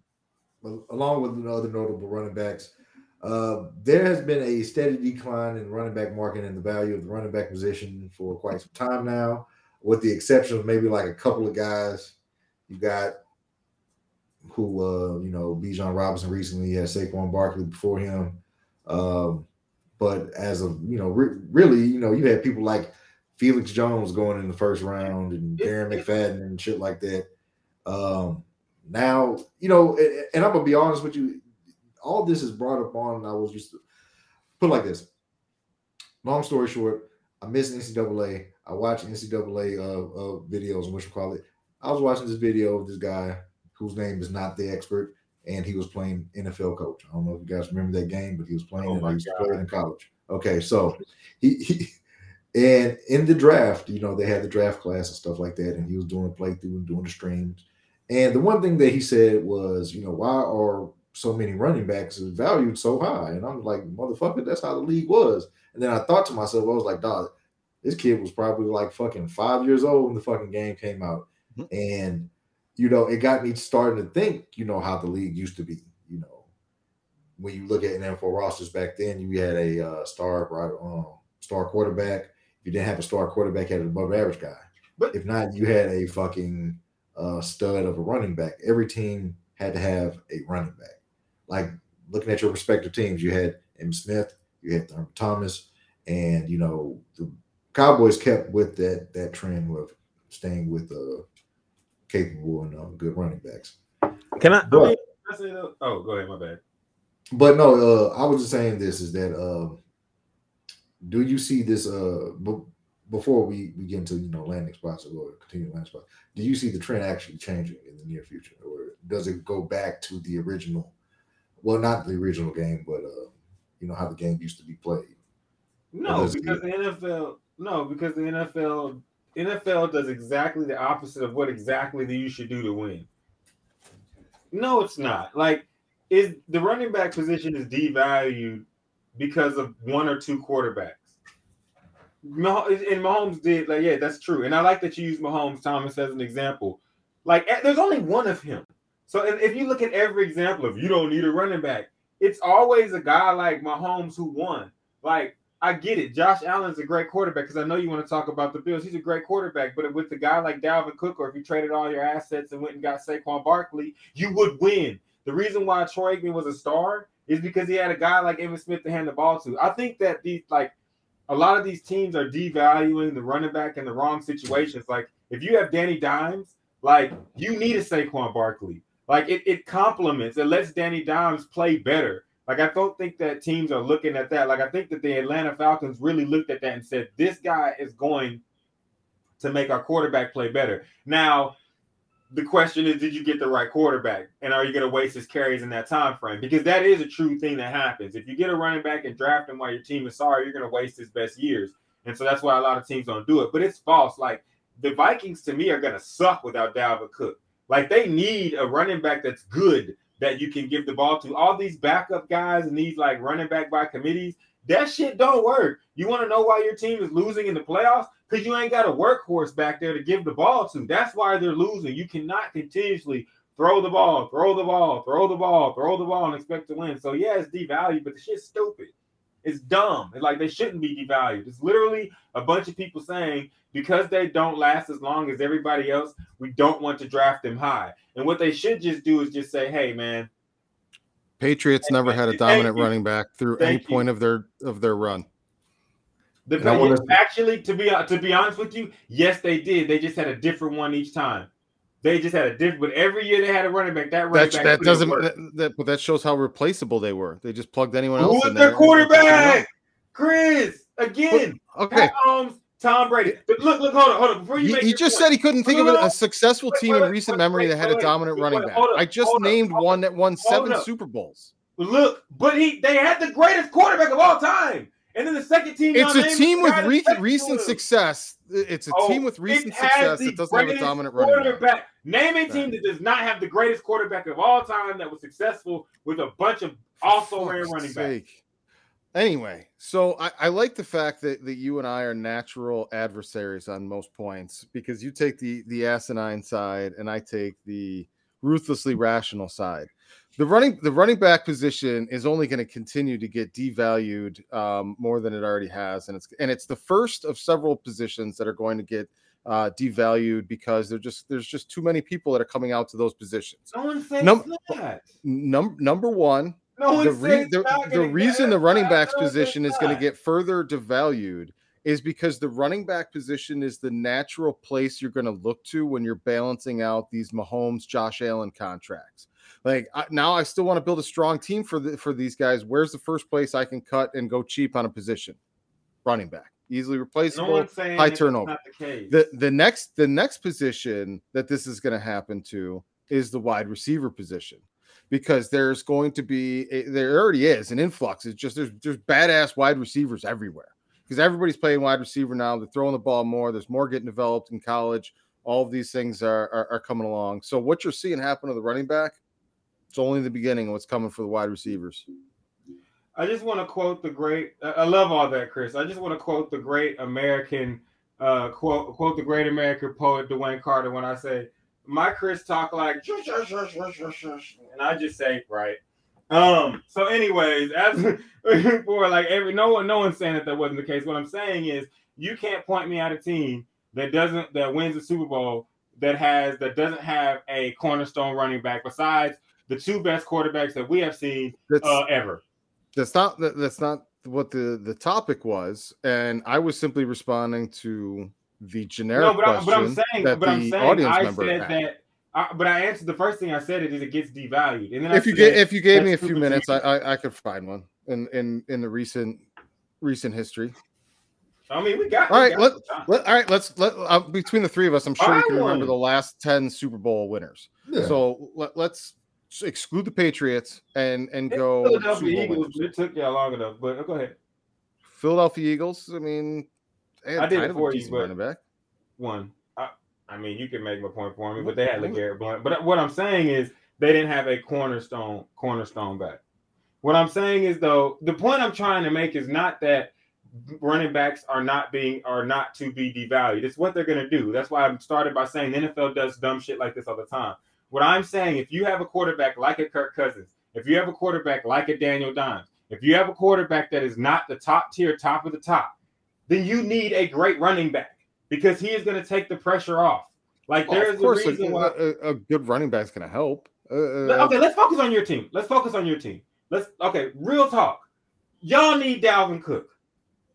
B: along with the other notable running backs, uh, there has been a steady decline in running back market and the value of the running back position for quite some time now, with the exception of maybe like a couple of guys. You got who, uh, you know, Bijan Robinson recently, had Saquon Barkley before him. Um, but as of you know, re- really, you know, you had people like Felix Jones going in the first round and Darren McFadden and shit like that. Um, now, you know, and, and I'm gonna be honest with you, all this is brought up on. I was just put like this. Long story short, I miss NCAA. I watch NCAA uh, uh, videos what you call it. I was watching this video of this guy whose name is not the expert, and he was playing NFL coach. I don't know if you guys remember that game, but he was playing
C: Oh
B: He was playing in college. Okay, so he, he and in the draft, you know, they had the draft class and stuff like that, and he was doing a playthrough and doing the streams. And the one thing that he said was, you know, why are so many running backs valued so high? And I'm like, motherfucker, that's how the league was. And then I thought to myself, I was like, dog, this kid was probably like fucking five years old when the fucking game came out.
A: Mhm.
B: And, you know, it got me starting to think, you know, how the league used to be, you know. When you look at NFL rosters back then, you had a uh, star right um, star quarterback. If you didn't have a star quarterback, you had an above average guy.
C: But-
B: if not, you had a fucking uh, stud of a running back. Every team had to have a running back. Like looking at your respective teams, you had Emmitt Smith, you had Thurman Thomas, and you know the Cowboys kept with that that trend of staying with uh, capable and uh, good running backs.
C: Can I? I
B: But-
C: mean, I say that- oh, go ahead. My bad.
B: But no, uh, I was just saying this is that uh, do you see this uh, b- before we, we get into you know landing spots or continue landing spots? Do you see the trend actually changing in the near future, or does it go back to the original? Well, not the original game, but uh, you know how the game used to be played.
C: No,
B: does it
C: because the NFL. No, because the NFL. NFL does exactly the opposite of what exactly that you should do to win. No, it's not. Like, is the running back position is devalued because of one or two quarterbacks? Mah- and Mahomes did like yeah, that's true. And I like that you use Mahomes Thomas as an example. Like eh, there's only one of him. So if you look at every example of you don't need a running back, it's always a guy like Mahomes who won. Like I get it. Josh Allen's a great quarterback because I know you want to talk about the Bills. He's a great quarterback, but with a guy like Dalvin Cook, or if you traded all your assets and went and got Saquon Barkley, you would win. The reason why Troy Aikman was a star is because he had a guy like Emmitt Smith to hand the ball to. I think that these like a lot of these teams are devaluing the running back in the wrong situations. Like if you have Danny Dimes, like you need a Saquon Barkley. Like it, it complements, it lets Danny Dimes play better. Like I don't think that teams are looking at that. Like I think that the Atlanta Falcons really looked at that and said, "This guy is going to make our quarterback play better." Now, the question is, did you get the right quarterback, and are you going to waste his carries in that time frame? Because that is a true thing that happens. If you get a running back and draft him while your team is sorry, you're going to waste his best years, and so that's why a lot of teams don't do it. But it's false. Like the Vikings to me are going to suck without Dalvin Cook. Like they need a running back that's good that you can give the ball to. All these backup guys and these like running back by committees, that shit don't work. You want to know why your team is losing in the playoffs? Because you ain't got a workhorse back there to give the ball to. That's why they're losing. You cannot continuously throw the ball, throw the ball, throw the ball, throw the ball, and expect to win. So yeah, it's devalued, but the shit's stupid. It's dumb. It's like they shouldn't be devalued. It's literally a bunch of people saying because they don't last as long as everybody else, we don't want to draft them high. And what they should just do is just say, "Hey, man."
A: Patriots never
C: you.
A: had a
C: Thank
A: dominant
C: you.
A: running back through
C: Thank
A: any
C: you.
A: point of their of their run.
C: The
B: And I wanna-
C: actually, to be to be honest with you, yes, they did. They just had a different one each time. They just had a different. But every year they had a running back. That running
A: That
C: back
A: that doesn't that, that but that shows how replaceable they were. They just plugged anyone
C: Who
A: else.
C: was
A: in
C: their
A: there and they figured it out.
C: quarterback? Chris again.
A: Okay.
C: Pat Mahomes, Tom Brady. But look, look, hold on, hold on. Before you
A: He,
C: make
A: he just
C: point,
A: said he couldn't think of a,
C: no, no.
A: a successful
C: Wait,
A: team
C: wait,
A: in recent
C: wait,
A: memory that had a dominant running back.
C: up,
A: I just
C: up,
A: named one that won seven
C: up.
A: Super Bowls.
C: Look, but he they had the greatest quarterback of all time. And then the second team.
A: It's a team with re- recent success. It's a
C: Oh,
A: team with recent success that doesn't have a dominant running back.
C: quarterback. Name a team that does not have the greatest quarterback of all time that was successful with a bunch of also ran running backs.
A: Anyway, so I, I like the fact that, that you and I are natural adversaries on most points because you take the the asinine side and I take the ruthlessly rational side. The running the running back position is only going to continue to get devalued um, more than it already has, and it's and it's the first of several positions that are going to get uh, devalued because they're just there's just too many people that are coming out to those positions.
C: No one says
A: Num-
C: that.
A: Num- number one,
C: No one
A: the, re- the, the reason the running backs position is going to get further devalued is because the running back position is the natural place you're going to look to when you're balancing out these Mahomes, Josh Allen contracts. Like I, now, I still want to build a strong team for the, for these guys. Where's the first place I can cut and go cheap on a position? Running back, easily
C: No
A: replaceable.
C: saying
A: high turnover.
C: The
A: the the next the next position that this is going to happen to is the wide receiver position because there's going to be a, there already is an influx it's just there's there's badass wide receivers everywhere because everybody's playing wide receiver now they're throwing the ball more there's more getting developed in college all of these things are, are are coming along so what you're seeing happen to the running back it's only the beginning of what's coming for the wide receivers
C: I just want to quote the great. I love all that, Chris. I just want to quote the great American uh, quote quote the great American poet Dwayne Carter when I say my Chris talk like shush, shush, shush, shush, shush, shush," and I just say right. Um. So, anyways, as for like every no one, no one's saying that that wasn't the case. What I'm saying is you can't point me at a team that doesn't that wins the Super Bowl that has that doesn't have a cornerstone running back besides the two best quarterbacks that we have seen
A: that's
C: uh, ever.
A: that's not that's not what the the topic was and i was simply responding to the generic
C: No, but, I,
A: question
C: but I'm saying,
A: that
C: but I'm
A: the
C: saying,
A: audience
C: I
A: member
C: said
A: had.
C: that. I, but I answered the first thing I said it is it gets devalued, and then I
A: if you get if you gave me a few minutes I. I i could find one in in in the recent recent history
C: I mean, we got.
A: all
C: we
A: right
C: got
A: let, let all right let's let uh, between the three of us i'm sure we
C: Find
A: can remember the last 10 super bowl winners
B: Yeah.
A: so let, let's exclude the patriots and and
C: It's
A: go
C: Philadelphia Eagles.
A: winners.
C: It took y'all long enough, but uh, go ahead.
A: philadelphia eagles i mean
C: I did it for you, but-
A: running back
C: One. I, I mean, you can make my point for me, but they had LeGarrette Blount. But what I'm saying is they didn't have a cornerstone cornerstone back. What I'm saying is though, the point I'm trying to make is not that running backs are not being are not to be devalued. It's what they're going to do. That's why I started by saying the NFL does dumb shit like this all the time. What I'm saying, if you have a quarterback like a Kirk Cousins, if you have a quarterback like a Daniel Dimes, if you have a quarterback that is not the top tier, top of the top, then you need a great running back because he is going to take the pressure off. Like
A: Well,
C: there's
A: of course,
C: a reason
A: a,
C: why.
A: a, a good running back's going to help. Uh,
C: okay, let's focus on your team. Let's focus on your team. Let's okay, real talk. Y'all need Dalvin Cook.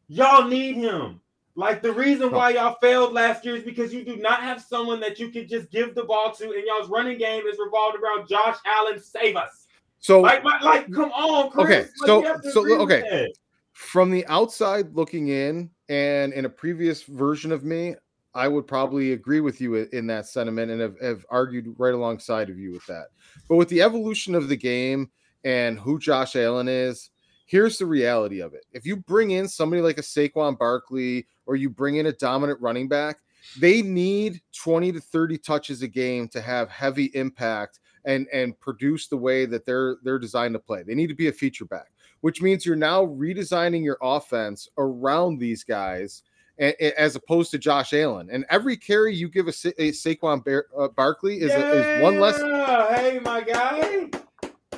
C: Y'all need him. Like the reason why y'all failed last year is because you do not have someone that you can just give the ball to, and y'all's running game is revolved around Josh Allen. Save us.
A: so
C: Like, my, like, come on, Chris.
A: Okay,
C: Like,
A: so- so, okay. from the outside looking in, and in a previous version of me, I would probably agree with you in that sentiment and have, have argued right alongside of you with that. But with the evolution of the game and who Josh Allen is, here's the reality of it. If you bring in somebody like a Saquon Barkley or you bring in a dominant running back, they need 20 to 30 touches a game to have heavy impact and and produce the way that they're they're designed to play. They need to be a feature back, which means you're now redesigning your offense around these guys as opposed to Josh Allen. And every carry you give a, Sa- a Saquon Bar- uh, Barkley is, a, is one less
C: Hey, my guy.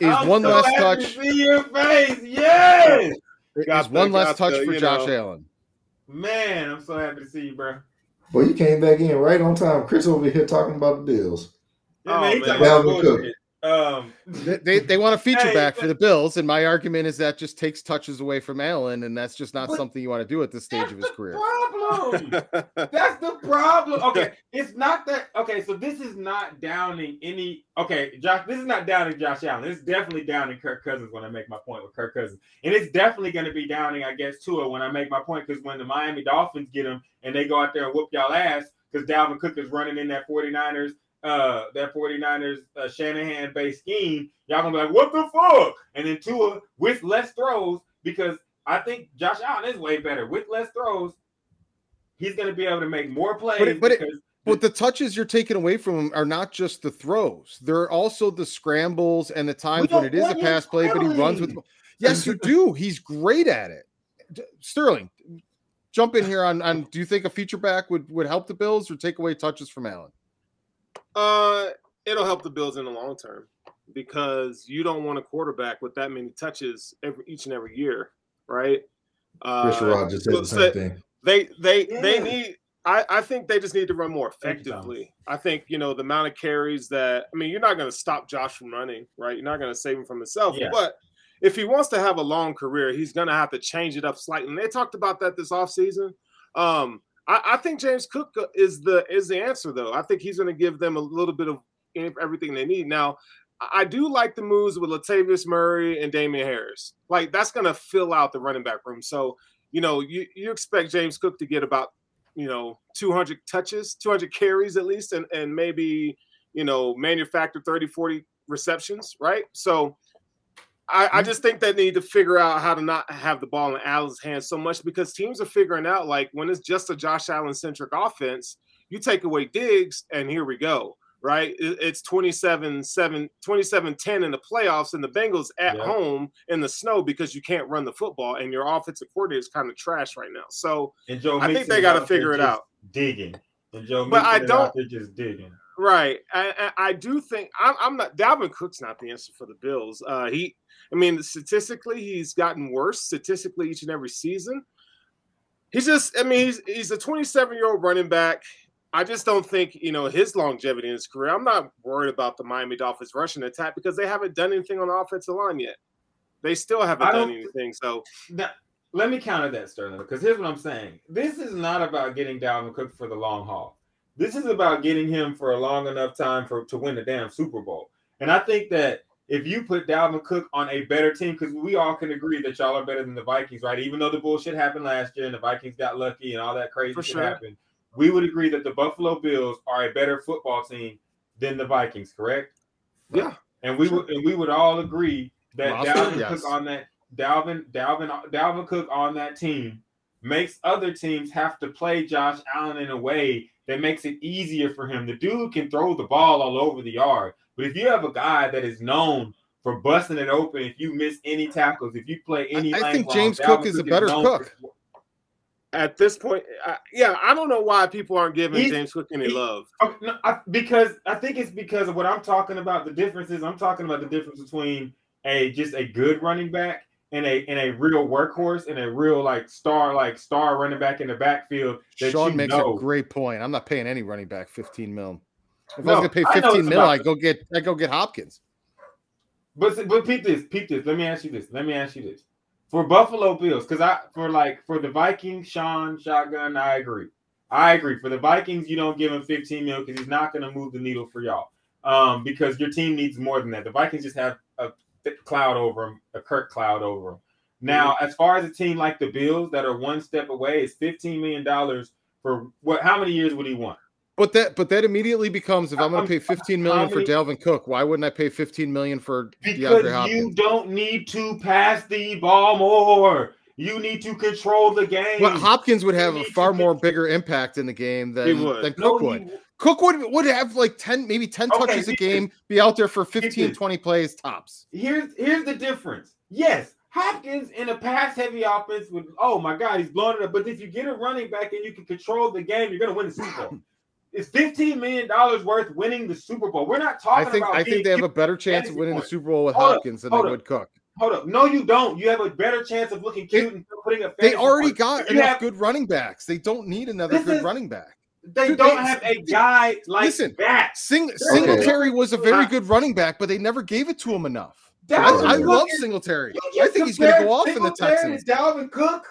A: Is
C: I'm
A: one
C: so
A: less touch
C: to see your face. Yes.
A: is
D: Got
A: one
D: the-
A: less touch
D: the,
A: for Josh
D: know.
A: Allen.
C: Man, I'm so happy to see you, bro.
B: Well, you came back in right on time. Chris over here talking about the Bills.
C: Yeah,
D: Oh,
C: man, he oh,
D: man.
C: talking about
B: Dalvin Cook.
C: Bullshit. Um,
A: They, they, they want a feature
C: Hey,
A: back
C: but-
A: for the Bills, and my argument is that just takes touches away from Allen, and that's just not
C: But
A: something you want to do at this stage of his career.
C: problem. That's the problem. Okay, it's not that. Okay, so this is not downing any. Okay, Josh, this is not downing Josh Allen. It's definitely downing Kirk Cousins when I make my point with Kirk Cousins, and it's definitely going to be downing, I guess, Tua when I make my point because when the Miami Dolphins get him and they go out there and whoop y'all ass because Dalvin Cook is running in that 49ers. Uh, that 49ers uh, Shanahan based scheme, y'all gonna be like, what the fuck? And then Tua with less throws because I think Josh Allen is way better with less throws. He's to be able to make more plays.
A: But it- but it- But the touches you're taking away from him are not just the throws; they're also the scrambles and the times when it is a pass play, but he runs with. Yes, you do. He's great at it. Sterling, jump in here on on. Do you think a feature back would would help the Bills or take away touches from Allen?
D: Uh, it'll help the Bills in the long term because you don't want a quarterback with that many touches every each and every year, right? Uh,
B: Chris Rod just said
D: so-
B: the
D: so
B: same thing.
D: They they they need. I, I think they just need to run more
C: Thank you, Thomas.
D: effectively. I think you know the amount of carries that. I mean, you're not going to stop Josh from running, right? You're not going to save him from himself,
C: Yeah.
D: but. If he wants to have a long career, he's going to have to change it up slightly. And they talked about that this offseason. Um, I, I think James Cook uh, is the is the answer, though. I think he's going to give them a little bit of everything they need. Now, I do like the moves with Latavius Murray and Damien Harris. Like that's going to fill out the running back room. So you know you you expect James Cook to get about you know 200 touches, 200 carries at least, and and maybe you know manufacture 30, 40 receptions, right? So. I, I mm-hmm. just think they need to figure out how to not have the ball in Allen's hands so much because teams are figuring out like when it's just a Josh Allen centric offense, you take away Diggs and here we go, right? It's 27 7 27 10 in the playoffs and the Bengals at
C: Yeah.
D: home in the snow because you can't run the football and your offensive coordinator is kind of trash right now. So,
C: And Joe
D: I think they gotta figure it out.
C: Digging. And Joe
D: But I
C: Mixon
D: don't-
C: out there just digging.
D: Right. I, I, I do think I'm, I'm not Dalvin Cook's not the answer for the Bills. Uh, he, I mean, statistically, he's gotten worse statistically each and every season. He's just, I mean, he's he's a 27 year old running back. I just don't think you know his longevity in his career. I'm not worried about the Miami Dolphins rushing attack because they haven't done anything on the offensive line yet. They still haven't done anything. So
C: Now, let me counter that, Sterling, because here's what I'm saying. This is not about getting Dalvin Cook for the long haul. This is about getting him for a long enough time for to win the damn Super Bowl. And I think that if you put Dalvin Cook on a better team, because we all can agree that y'all are better than the Vikings, right? Even though the bullshit happened last year and the Vikings got lucky and all that crazy
D: For
C: shit
D: sure.
C: happened, we would agree that the Buffalo Bills are a better football team than the Vikings, correct?
D: Yeah.
C: And we would and we would all agree that
A: Roster,
C: Dalvin
A: yes.
C: Cook on that Dalvin Dalvin Dalvin Cook on that team makes other teams have to play Josh Allen in a way that makes it easier for him. The dude can throw the ball all over the yard, but if you have a guy that is known for busting it open, if you miss any tackles, if you play any,
A: I
C: lane
A: think James
C: Dalvin
A: Cook is a better cook.
C: for-
D: At this point, uh, yeah, I don't know why people aren't giving
C: He's-
D: James Cook any
C: he-
D: love.
C: Oh, no, I, because I think it's because of what I'm talking about. The difference is I'm talking about the difference between a just a good running back and a and a real workhorse and a real like star like star running back in the backfield. That
A: Sean makes
C: know.
A: a great point. I'm not paying any running back 15 mil. If
C: No,
A: I was gonna pay 15
C: it's
A: mil, I go get I go get Hopkins.
C: But but peep this, peep this. Let me ask you this. Let me ask you this. For Buffalo Bills, because I for like for the Vikings, Sean shotgun, I agree. I agree. For the Vikings, you don't give him 15 mil because he's not going to move the needle for y'all. Um, because your team needs more than that. The Vikings just have a thick cloud over them, a Kirk cloud over them. Now, mm-hmm. as far as a team like the Bills that are one step away, it's 15 million dollars for what? How many years would he want?
A: But that but that immediately becomes if I'm going to pay 15 million for Dalvin Cook, why wouldn't I pay 15 million for DeAndre
C: Because you don't need to pass the ball more. You need to control the game.
A: Well, Hopkins would have a far more bigger impact in the game than, than Cook
C: he-
A: would. Cook would would have like 10 maybe 10
C: Okay,
A: touches a game, be out there for 15 20 plays tops.
C: here's here's the difference. Yes, Hopkins in a pass heavy offense would oh my god, he's blowing it up. But if you get a running back and you can control the game, you're gonna win the Super Bowl. It's 15 million dollars worth winning the Super Bowl. We're not
A: I
C: talking
A: think
C: about
A: I think they have a better chance of winning the. Super Bowl with
C: Hold up,
A: Hopkins than they
C: up.
A: would Cook.
C: Hold up. No, you don't. You have a better chance of looking cute and putting a
A: They already
C: point.
A: got
C: you
A: enough
C: have-
A: good running backs. They don't need another good
C: is-
A: running back.
C: They
A: Dude,
C: don't
A: they-
C: have a guy like
A: Listen,
C: that.
A: Sing, Singletary was a very good running back, but they never gave it to him enough. I,
C: Dalvin
A: I
C: Cook
A: love
C: is-
A: Singletary. I think he's going to go off in the Texans.
C: to Dalvin Cook.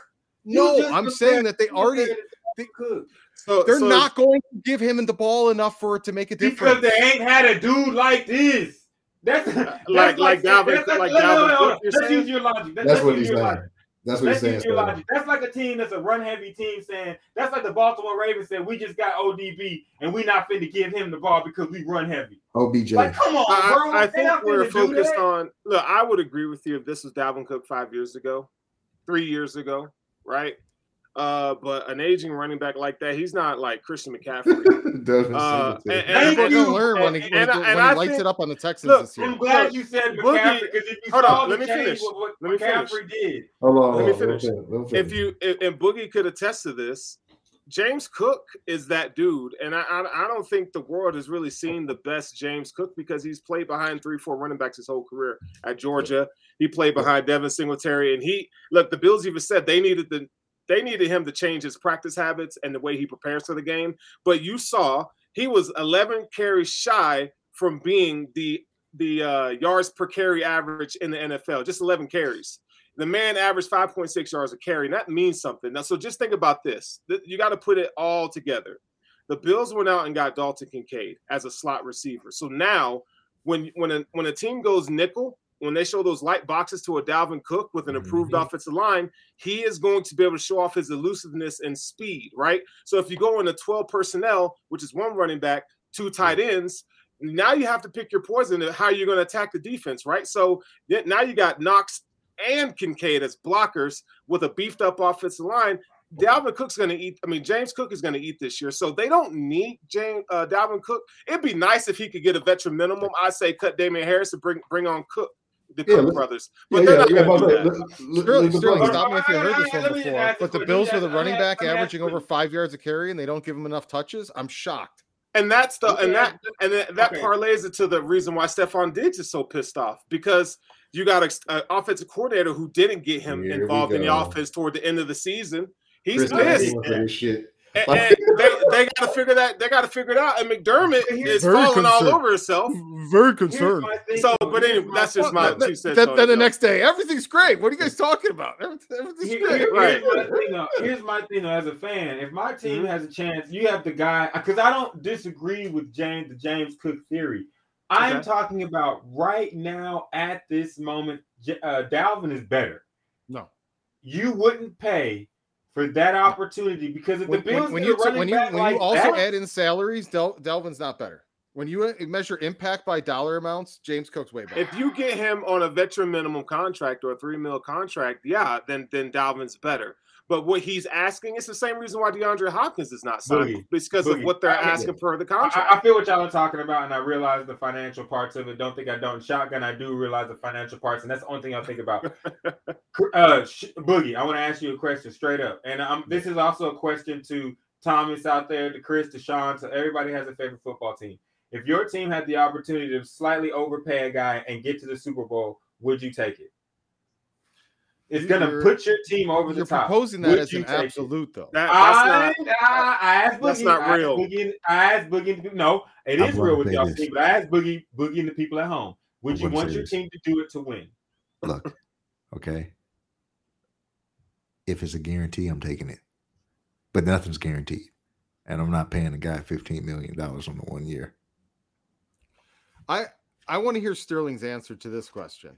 A: No, I'm saying that they already
C: Singletary to Dalvin Cook.
D: So
A: they're
D: so-
A: not going to give him the ball enough for it to make a difference.
C: Because
A: difference.
C: they ain't had a dude like this. That's, that's
D: like- like Dalvin-
C: that's
D: like
C: no, no, no,
D: Dalvin
C: hold
D: Cook,
C: on.
D: you're
C: Let's
D: saying?
C: use your logic. Let's-
B: That's
C: let's
B: what
C: use
B: he's
C: your
B: saying.
C: logic.
B: That's what he's
C: Let's
B: saying.
C: your That's like a team that's a run heavy team saying that's like the Baltimore Ravens said we just got ODB and we not finna give him the ball because we run heavy.
B: OBJ.
C: Like, come on, bro.
D: I, I think we're focused on. Look, I would agree with you if this was Dalvin Cook five years ago, three years ago, right? Uh, but an aging running back like that, he's not like Christian McCaffrey.
B: Devin
D: Uh,
B: Singletary.
D: and-
C: Thank
A: People are going
C: you.
A: learn when he, when
D: and I-
A: when
D: and
A: he lights
D: think-
A: it up on the Texans
D: look,
A: this year.
C: I'm glad
D: Look,
C: you said
D: Boogie-
C: McCaffrey because if you
D: hold
C: saw
D: on, let me finish.
C: what, what
D: Let me finish.
C: Did.
B: Hold on,
D: Let me
B: hold on,
D: finish.
B: let him let
D: if you if, and Boogie could attest to this, James Cook is that dude, and I, I I don't think the world has really seen the best James Cook because he's played behind three four running backs his whole career at Georgia. He played behind Devin Singletary, and he look the Bills even said they needed the they needed him to change his practice habits and the way he prepares for the game. But you saw he was 11 carries shy from being the the uh, yards per carry average in the NFL, just 11 carries. The man averaged 5.6 yards a carry, and that means something. Now, so just think about this. You got to put it all together. The Bills went out and got Dalton Kincaid as a slot receiver. So now, when when a, when a team goes nickel, when they show those light boxes to a Dalvin Cook with an improved
B: Mhm.
D: offensive line, he is going to be able to show off his elusiveness and speed, right? So if you go into 12 personnel, which is one running back, two tight ends, now you have to pick your poison of how you're going to attack the defense, right? So now you got Knox and Kincaid as blockers with a beefed up offensive line. Dalvin Cook's going to eat. I mean, James Cook is going to eat this year, so they don't need James uh, Dalvin Cook. It'd be nice if he could get a veteran minimum. I say cut Damien Harris and bring bring on Cook, the
B: Yeah,
D: Cook
B: let-
D: brothers.
B: Yeah,
D: But they're
B: yeah,
D: not
B: yeah,
D: going to
B: but
D: do
B: look,
D: that.
B: look, look,
A: Sterling,
B: look,
A: Sterling,
B: look,
A: stop me if you heard this one before. But the Bills
C: question.
A: with a running back
C: let me ask
A: averaging over five yards a carry and they don't give him enough touches, I'm shocked.
D: And that's the
C: Let
D: and that and that, that
C: okay.
D: parlays it to the reason why Stefon Diggs is so pissed off because you got an offensive coordinator who didn't get him
B: Here
D: involved in the offense toward the end of the season. He's
B: Chris
D: pissed.
B: Godwin for this shit.
D: And,
B: Like-
D: and they, they got to figure that they got to figure it out. And McDermott is
A: Very
D: falling all over himself.
A: Very
C: Here's my thing,
D: So,
C: though.
D: but
C: Here's
D: anyway, that's just my
C: though.
D: two cents.
A: Then, then the next day, everything's great. What are you guys talking about? Everything's
C: Here-
A: great.
C: here-
D: Right.
C: Here's my thing, though. Here's my thing, though. As a fan, if my team
D: Mhm.
C: has a chance, you have the guy. Because I don't disagree with James, the James Cook theory. I'm talking about right now at this moment. Uh, Dalvin is better.
A: No.
C: You wouldn't pay for that opportunity because if
A: When,
C: the Bills
A: when, when you when you when
C: like
A: you also
C: that,
A: add in salaries, Del, Delvin's not better. When you uh, measure impact by dollar amounts, James Cook's way better.
D: If you get him on a veteran minimum contract or a three mil contract, yeah, then then Dalvin's better. But what he's asking is the same reason why DeAndre Hopkins is not signed
C: Boogie.
D: because
C: Boogie.
D: of what they're
C: I-
D: asking for the contract.
C: I, I feel what y'all are talking about, and I realize the financial parts of it. Don't think I don't. Shotgun, I do realize the financial parts, and that's the only thing I think about. uh, Sh- Boogie, I want to ask you a question straight up, and um, this is also a question to Thomas out there, to Chris, to Sean, to everybody has a favorite football team. If your team had the opportunity to slightly overpay a guy and get to the Super Bowl, would you take it? It's gonna put your team over the
A: You're
C: top.
A: proposing that
C: Would
A: as
C: you
A: an
C: take it?
A: absolute, though.
D: That-
C: I,
D: that's not.
C: I, I asked Boogie.
D: That's not
C: I asked
D: real.
C: Boogie, I asked Boogie. No, it
B: I'm
C: is
B: gonna
C: real with y'all team. But I asked Boogie, Boogie, and the people at home. Would
B: I'm
C: you want your
B: this.
C: team to do it to win?
B: Look, okay. If it's a guarantee, I'm taking it. But nothing's guaranteed. And I'm not paying a guy $15 million on the one year.
A: I I want to hear Sterling's answer to this question.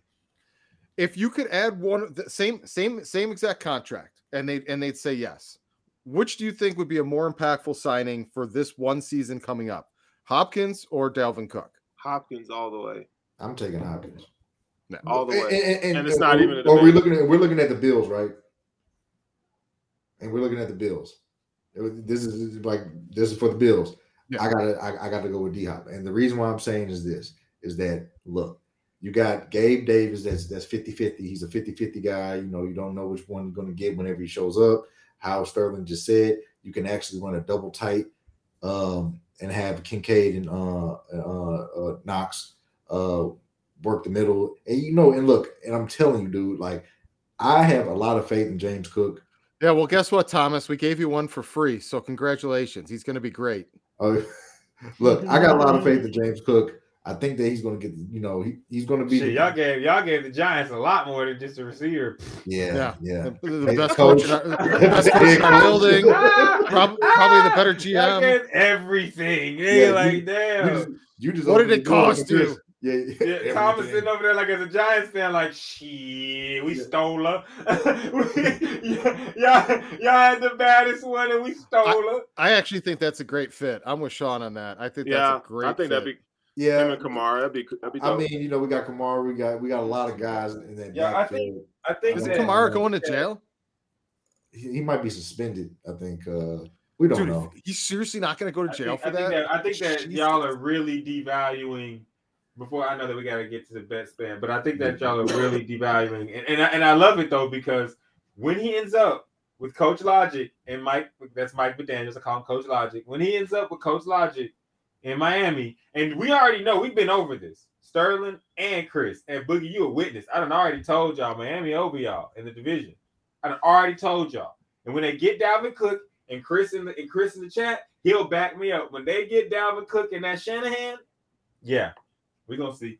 A: If you could add one the same same same exact contract and they and they'd say yes, which do you think would be a more impactful signing for this one season coming up? Hopkins or Dalvin Cook?
D: Hopkins all the way,
B: I'm taking Hopkins.
D: all the
B: And,
D: way.
B: and-
D: And it's not even a
B: Or we're looking at we're looking at the Bills, right? And we're looking at the Bills. This is like this is for the Bills.
A: Yeah.
B: I gotta I, I gotta go with D Hop. And the reason why I'm saying is this is that look, you got Gabe Davis that's that's 50-50. He's a 50-50 guy. You know, you don't know which one you're gonna get whenever he shows up. How Sterling just said, you can actually run a double tight um and have Kincaid and uh uh, uh Knox uh work the middle. And you know, and look, and I'm telling you, dude, like I have a lot of faith in James Cook.
A: Yeah, well, guess what, Thomas? We gave you one for free, so congratulations. He's going to be great.
B: Uh, look, I got a lot of faith in James Cook. I think that he's going to get, you know, he, he's going to be,
C: Shit,
B: the-
C: y'all gave y'all gave the Giants a lot more than just a receiver.
B: yeah, yeah.
A: The, the
B: Hey,
A: best
B: coach.
A: coach, in our, the best coach in our building. Prob- probably the better
C: Y'all
A: GM.
C: gave everything.
B: Yeah,
C: Yeah, like
B: You
C: damn.
B: just, you just
A: What did it cost you?
B: Yeah,
C: Yeah, Thomas sitting over there like as a Giants fan, like shit, we
B: Yeah.
C: stole her. y'all, y'all had the baddest one and we stole her.
A: I actually think that's a great fit. I'm with Sean on that. I think
D: Yeah,
A: that's a great
D: I think
A: fit.
D: that'd be
B: Yeah,
D: him and Kamara. That'd be that'd be
B: I mean, you know, we got Kamara, we got we got a lot of guys in that
C: Yeah, I
B: backfield.
C: I think
A: Is
B: Yeah.
C: that
A: Kamara going to jail?
B: He, he might be suspended. I think. uh We don't
A: Dude,
B: know.
A: he's seriously not going to go to jail
C: think,
A: for
C: I think
A: that?
C: that. I think that
A: Jesus.
C: y'all are really devaluing. Before I know that we got to get to the Betstamp, but I think that y'all are really devaluing, and and I, and I love it though because when he ends up with Coach Logic and Mike, that's Mike McDaniel's. I call him Coach Logic. When he ends up with Coach Logic in Miami, and we already know we've been over this. Sterling and Chris and Boogie, you a witness. I done already told y'all Miami over y'all in the division. I done already told y'all. And when they get Dalvin Cook and Chris in the and Chris in the chat, he'll back me up. When they get Dalvin Cook and that Shanahan, yeah, we gonna see.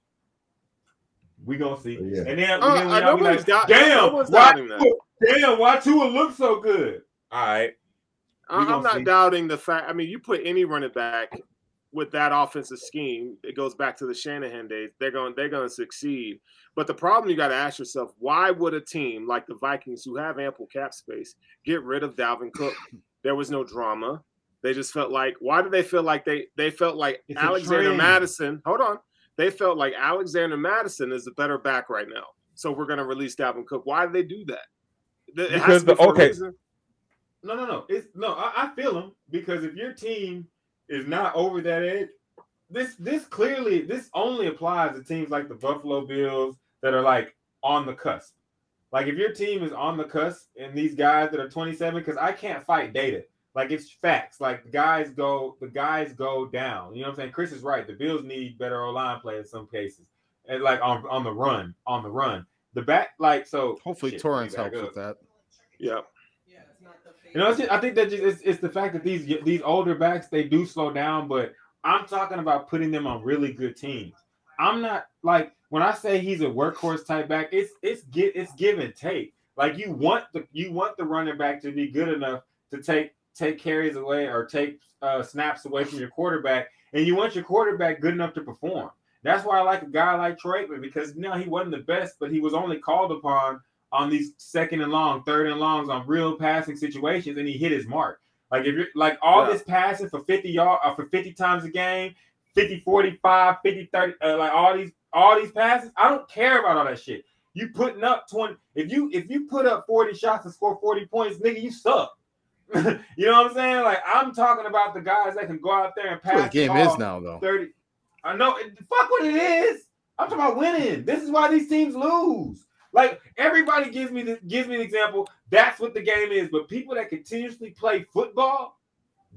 C: We gonna see.
B: Yeah.
C: And then,
D: Uh,
C: then we
D: uh,
C: all be
D: nobody's
C: like,
D: doubt-
C: damn,
D: nobody's
C: why,
D: doubting that.
C: damn, why Tua look so good? All right.
D: I-
C: We
D: I'm not
C: see.
D: doubting the fact. I mean, you put any running back with that offensive scheme, it goes back to the Shanahan days. They're going, they're going to succeed. But the problem you got to ask yourself: Why would a team like the Vikings, who have ample cap space, get rid of Dalvin Cook? There was no drama. They just felt like. Why do they feel like they? They felt like
C: It's
D: Alexander. Mattison. Hold on. They felt like Alexander Mattison is the better back right now. So we're going to release Dalvin Cook. Why did they do that? It has
C: Because
D: to be
C: the-
D: for a
C: okay.
D: reason.
C: No, no, no. It's no. I, I feel them because if your team is not over that edge, this this clearly this only applies to teams like the Buffalo Bills that are like on the cusp. Like if your team is on the cusp and these guys that are 27, because I can't fight data. Like it's facts. Like the guys go, the guys go down. You know what I'm saying? Chris is right. The Bills need better O line play in some cases, and like on on the run, on the run. The back, like so.
A: Hopefully,
C: shit, Torrence
A: helps
C: back
A: with that.
D: Yeah.
C: You know, it's just, I think that just, it's, it's the fact that these these older backs they do slow down, but I'm talking about putting them on really good teams. I'm not like when I say he's a workhorse type back, it's it's get it's give and take. Like you want the you want the running back to be good enough to take take carries away or take uh, snaps away from your quarterback, and you want your quarterback good enough to perform. That's why I like a guy like Troy because no, he wasn't the best, but he was only called upon on these second and long, third and longs on real passing situations, and he hit his mark. Like if you're like all
D: Yeah.
C: this passing for 50 yard uh, for 50 times a game, 50, 45, 50, 30, uh, like all these all these passes, I don't care about all that shit. You putting up 20. If you if you put up 40 shots and score 40 points, nigga, you suck. you know what I'm saying? Like I'm talking about the guys that can go out there and
A: That's what
C: pass.
A: the game is now, though.
C: 30. I know. Fuck what it is. I'm talking about winning. This is why these teams lose. Like everybody gives me the gives me an example. That's what the game is. But people that continuously play football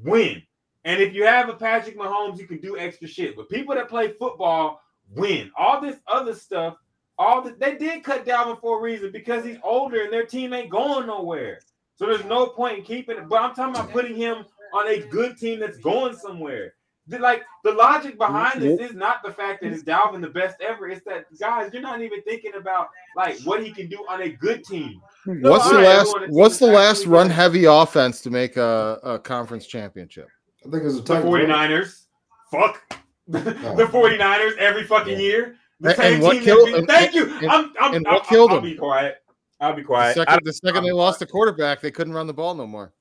C: win. And if you have a Patrick Mahomes, you can do extra shit. But people that play football win. All this other stuff, all the, they did cut Dalvin for a reason because he's older and their team ain't going nowhere. So there's no point in keeping it. But I'm talking about putting him on a good team that's going somewhere. The- like the logic behind this is not the fact that it's Dalvin the best ever. It's that guys, you're not even thinking about like what he can do on a good team. Hmm.
A: What's the last? What's the
C: actually
A: last
C: good.
A: run-heavy offense to make a, a conference championship?
B: I think it's a
C: The
B: tight
C: 49ers. Fuck. the 49ers every fucking year. The
A: And-
C: same
A: and what
C: team that
A: killed-
C: beat-
A: and-
C: Thank you.
A: and-
C: I'm, I'm,
A: and
C: I'm,
A: what killed
C: I'll,
A: them?
C: be quiet. I'll be quiet. I
A: second, the second they lost the quarterback, they couldn't run the ball no more.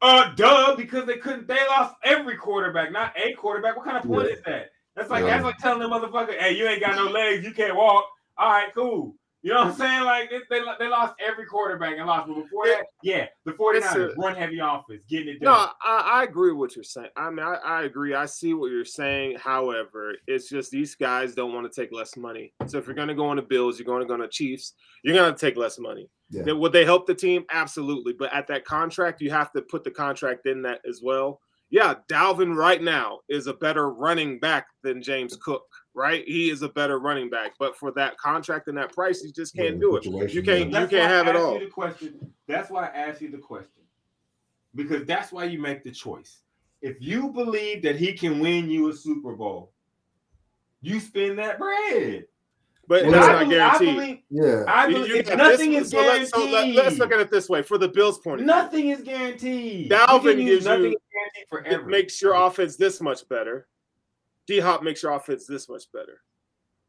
C: Uh, duh, because they couldn't. They lost every quarterback, not a quarterback. What kind of point
B: Yeah.
C: is that? That's like
B: Yeah.
C: that's like telling the motherfucker, "Hey, you ain't got no legs, you can't walk." All right, cool. You know what I'm saying? Like they, they, they lost every quarterback and lost. But before that, yeah, the 49ers
D: a-
C: run heavy offense, getting it
D: No,
C: done.
D: I, I agree with what you're saying. I mean, I, I agree. I see what you're saying. However, it's just these guys don't want to take less money. So if you're going to go on the Bills, you're going to go on the Chiefs, you're going to take less money.
B: Yeah.
D: Then Would they help the team? Absolutely. But at that contract, you have to put the contract in that as well. Yeah, Dalvin right now is a better running back than James Cook, right? He is a better running back. But for that contract and that price, you just can't
B: Yeah,
D: do it. You can't
B: yeah.
D: you can't
C: why I
D: have it
C: asked
D: all.
C: You the question. That's why I asked you the question. Because that's why you make the choice. If you believe that he can win you a Super Bowl, you spend that bread.
D: But
B: Well,
D: that's
B: I
D: not
C: believe-
D: guaranteed.
C: I believe,
B: Yeah.
C: I believe
D: you got
C: nothing
D: this-
C: is
D: so let's,
C: guaranteed.
D: so let, let's look at it this way: for the Bills' point
C: Nothing is guaranteed.
D: Dalvin
C: You
D: gives
C: nothing
D: you-
C: is guaranteed
D: it
C: forever.
D: makes your offense this much better. D Hop makes your offense this much better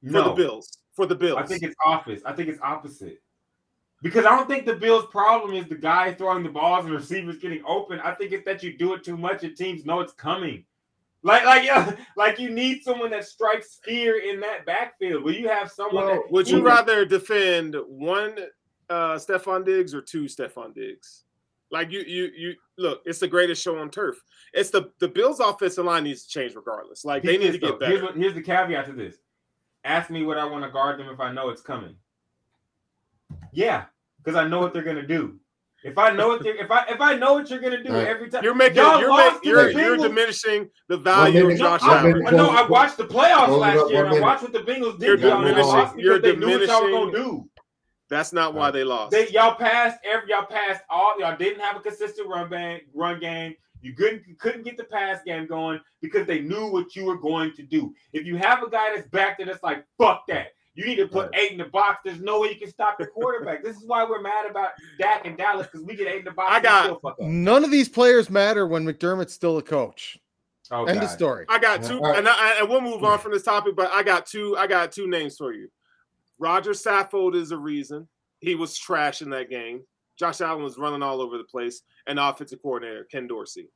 D: for
C: no,
D: the Bills. For the Bills,
C: I think it's office. I think it's opposite. Because I don't think the Bills' problem is the guy throwing the balls and receivers getting open. I think it's that you do it too much and teams know it's coming. Like, like, yeah, like you need someone that strikes fear in that backfield. Will you have someone
B: Well,
C: that
D: Would you rather defend one uh Stefon Diggs or two Stefon Diggs? Like you, you, you look. It's the greatest show on turf. It's the the Bills' offensive line needs to change regardless. Like they
C: Here's
D: need to
C: this,
D: get
C: though. Here's,
D: better.
C: what, here's the caveat to this. Ask me what I want to guard them if I know it's coming. Yeah, because I know what they're gonna do. If I know what they're if I if I know what you're gonna do
B: Right.
C: every time
D: You're making
C: Y'all
D: you're
C: lost
D: making
C: to
D: you're,
C: the
D: you're diminishing the value
B: minute,
D: of Josh
B: one
C: I,
B: minute,
D: Allen.
C: no, I watched the playoffs
B: close
C: last
B: up,
C: year, and I watched what the Bengals
D: You're
C: did. Y'all,
D: diminishing-
C: lost
D: you're
C: they knew what y'all were
D: diminishing-
C: gonna do.
D: That's not why they lost.
C: They y'all passed every y'all passed all y'all didn't have a consistent run bang, run game. You couldn't you couldn't get the pass game going because they knew what you were going to do. If you have a guy that's back there that's like fuck that. You need to put eight in the box. There's no way you can stop the quarterback. this is why we're mad about Dak and Dallas because we get eight in the box.
D: I got-
C: still fuck up.
A: None of these players matter when McDermott's still a coach.
C: Oh,
A: End of story.
D: I got two,
B: all right.
D: and, I, and we'll move on from this topic. But I got two. I got two names for you. Rodger Saffold is a reason he was trash in that game. Josh Allen was running all over the place, and the offensive coordinator Ken Dorsey.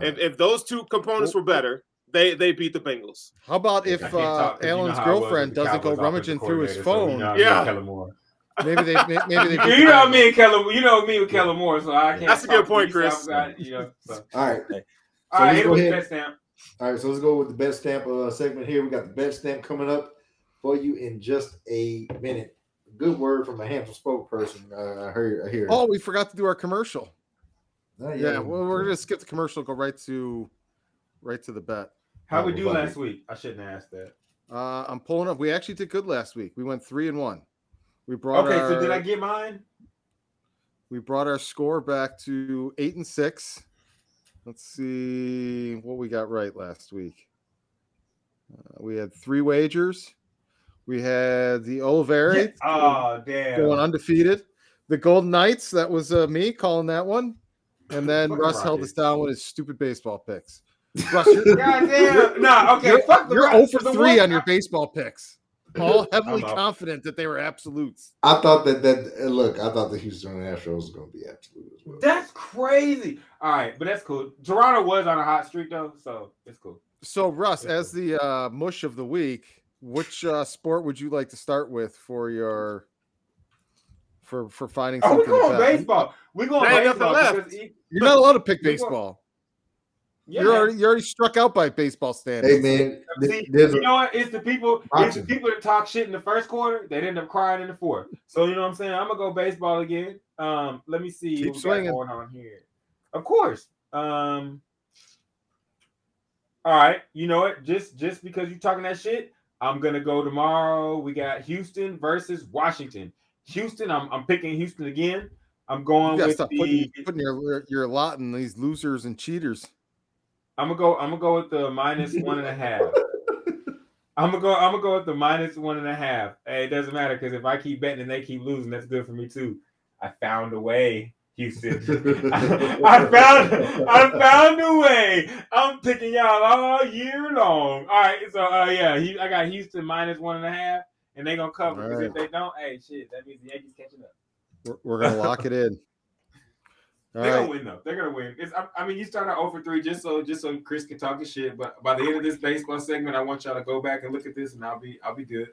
D: If, if those two components were better, they they beat the Bengals.
A: How about if
C: can't
A: uh,
C: talk 'cause you know
A: Alan's
C: how I was
A: girlfriend doesn't go rummaging through his
C: coordinator, so you
A: phone?
C: know
D: Yeah.
C: me and Kellen Moore.
A: Maybe they maybe they.
C: You know me and Kellen. You know me with Kellen Moore, so I can't.
D: That's a good point, Chris.
C: so I've you know, so.
B: All right.
C: All right,
B: let's go
C: with the
B: ahead.
C: Betstamp.
B: All right, so let's go with the Betstamp uh, segment here. We got the Betstamp coming up for you in just a minute. Good word from a handsome spokesperson. Uh, I heard. I hear.
A: Oh, we forgot to do our commercial.
B: Uh,
A: Yeah, well, we're gonna skip the commercial. Go right to, right to the bet.
C: How
B: Oh,
C: we do last week? I shouldn't have asked that.
A: Uh, I'm pulling up. We actually did good last week. We went three and one. We brought
C: Okay,
A: our,
C: so did I get mine?
A: we brought our score back to eight and six. Let's see what we got right last week. Uh, we had three wagers. We had the Oliveri
C: Oh damn!
A: going undefeated. The Golden Knights, that was uh, me calling that one. And then
C: Fucking
A: Russ held us down with his stupid baseball picks. Russ, you're,
C: God damn! Nah, okay.
A: you're,
C: fuck the
A: you're
C: Rockets.
A: 0 for 3 on your baseball picks. All heavily confident that they were absolutes.
B: I thought that that look. I thought the Houston Astros was going to be absolute as well.
C: That's crazy. All right, but that's cool. Toronto was on a hot streak though, so it's cool.
A: So, Russ, as the uh, mush of the week, which uh, sport would you like to start with for your for for finding
C: Oh, we
A: something. to
C: going baseball. We going
D: There ain't
C: baseball
D: left.
C: he-
A: You're not allowed to pick baseball.
C: yeah.
A: You're already you're already struck out by baseball standards.
B: Hey man,
C: See, you
B: a,
C: know what? It's the people. It's the people that talk shit in the first quarter. They end up crying in the fourth. So you know what I'm saying. I'm gonna go baseball again. Um, let me see
A: Keep
C: what
A: swinging.
C: going on here. Of course. Um. All right. You know what? Just just because you're talking that shit, I'm gonna go tomorrow. We got Houston versus Washington. Houston. I'm I'm picking Houston again. I'm going with the.
A: putting, putting your your lot in these losers and cheaters.
C: I'm gonna go. I'm gonna go with the minus one and a half. I'm gonna go. I'm gonna go with the minus one and a half. Hey, it doesn't matter because if I keep betting and they keep losing, that's good for me too. I found a way, Houston. I found. I found a way. I'm picking y'all all year long. All right. So, uh, yeah, he, I got Houston minus one and a half, and they gonna cover. Because if they don't, hey, shit, that means the Yankees catching up.
A: We're, we're gonna lock it in. All
C: They're gonna win though. They're gonna win. It's, I, I mean, you start out over three just so just so Chris can talk his shit. But by the end of this baseball segment, I want y'all to go back and look at this, and I'll be I'll be good.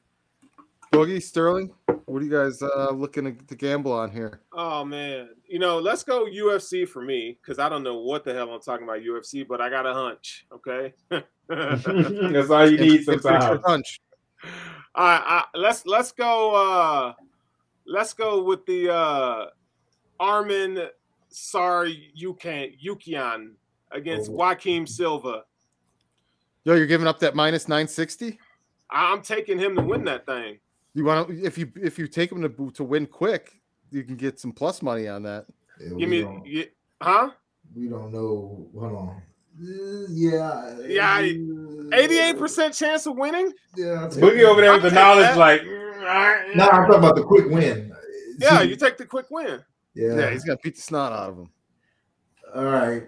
A: Boogie Sterling, what are you guys uh, looking to, to gamble on here?
D: Oh man, you know, let's go UFC for me because I don't know what the hell I'm talking about UFC, but I got a hunch. Okay.
C: That's all you need
A: It's your
C: sometimes.
A: hunch.
D: All right, I, let's let's go. uh Let's go with the uh Armin Sar Yukan Yukian against
B: Oh.
D: Joaquim Silva.
A: Yo, you're giving up that minus nine sixty.
D: I'm taking him to win that thing.
A: You want to if you if you take him to to win quick, you can get some plus money on that.
B: Yeah, we,
D: Give me, huh?
B: we don't know. Hold on. Yeah.
D: Yeah, Eighty-eight percent chance of winning.
B: Yeah.
C: Boogie over there with
D: I'll
C: the knowledge,
D: that.
C: like.
B: No, I'm talking about the quick win.
D: Yeah, you take the quick win.
B: yeah.
A: Yeah, he's gonna beat the snot out of him.
B: All right.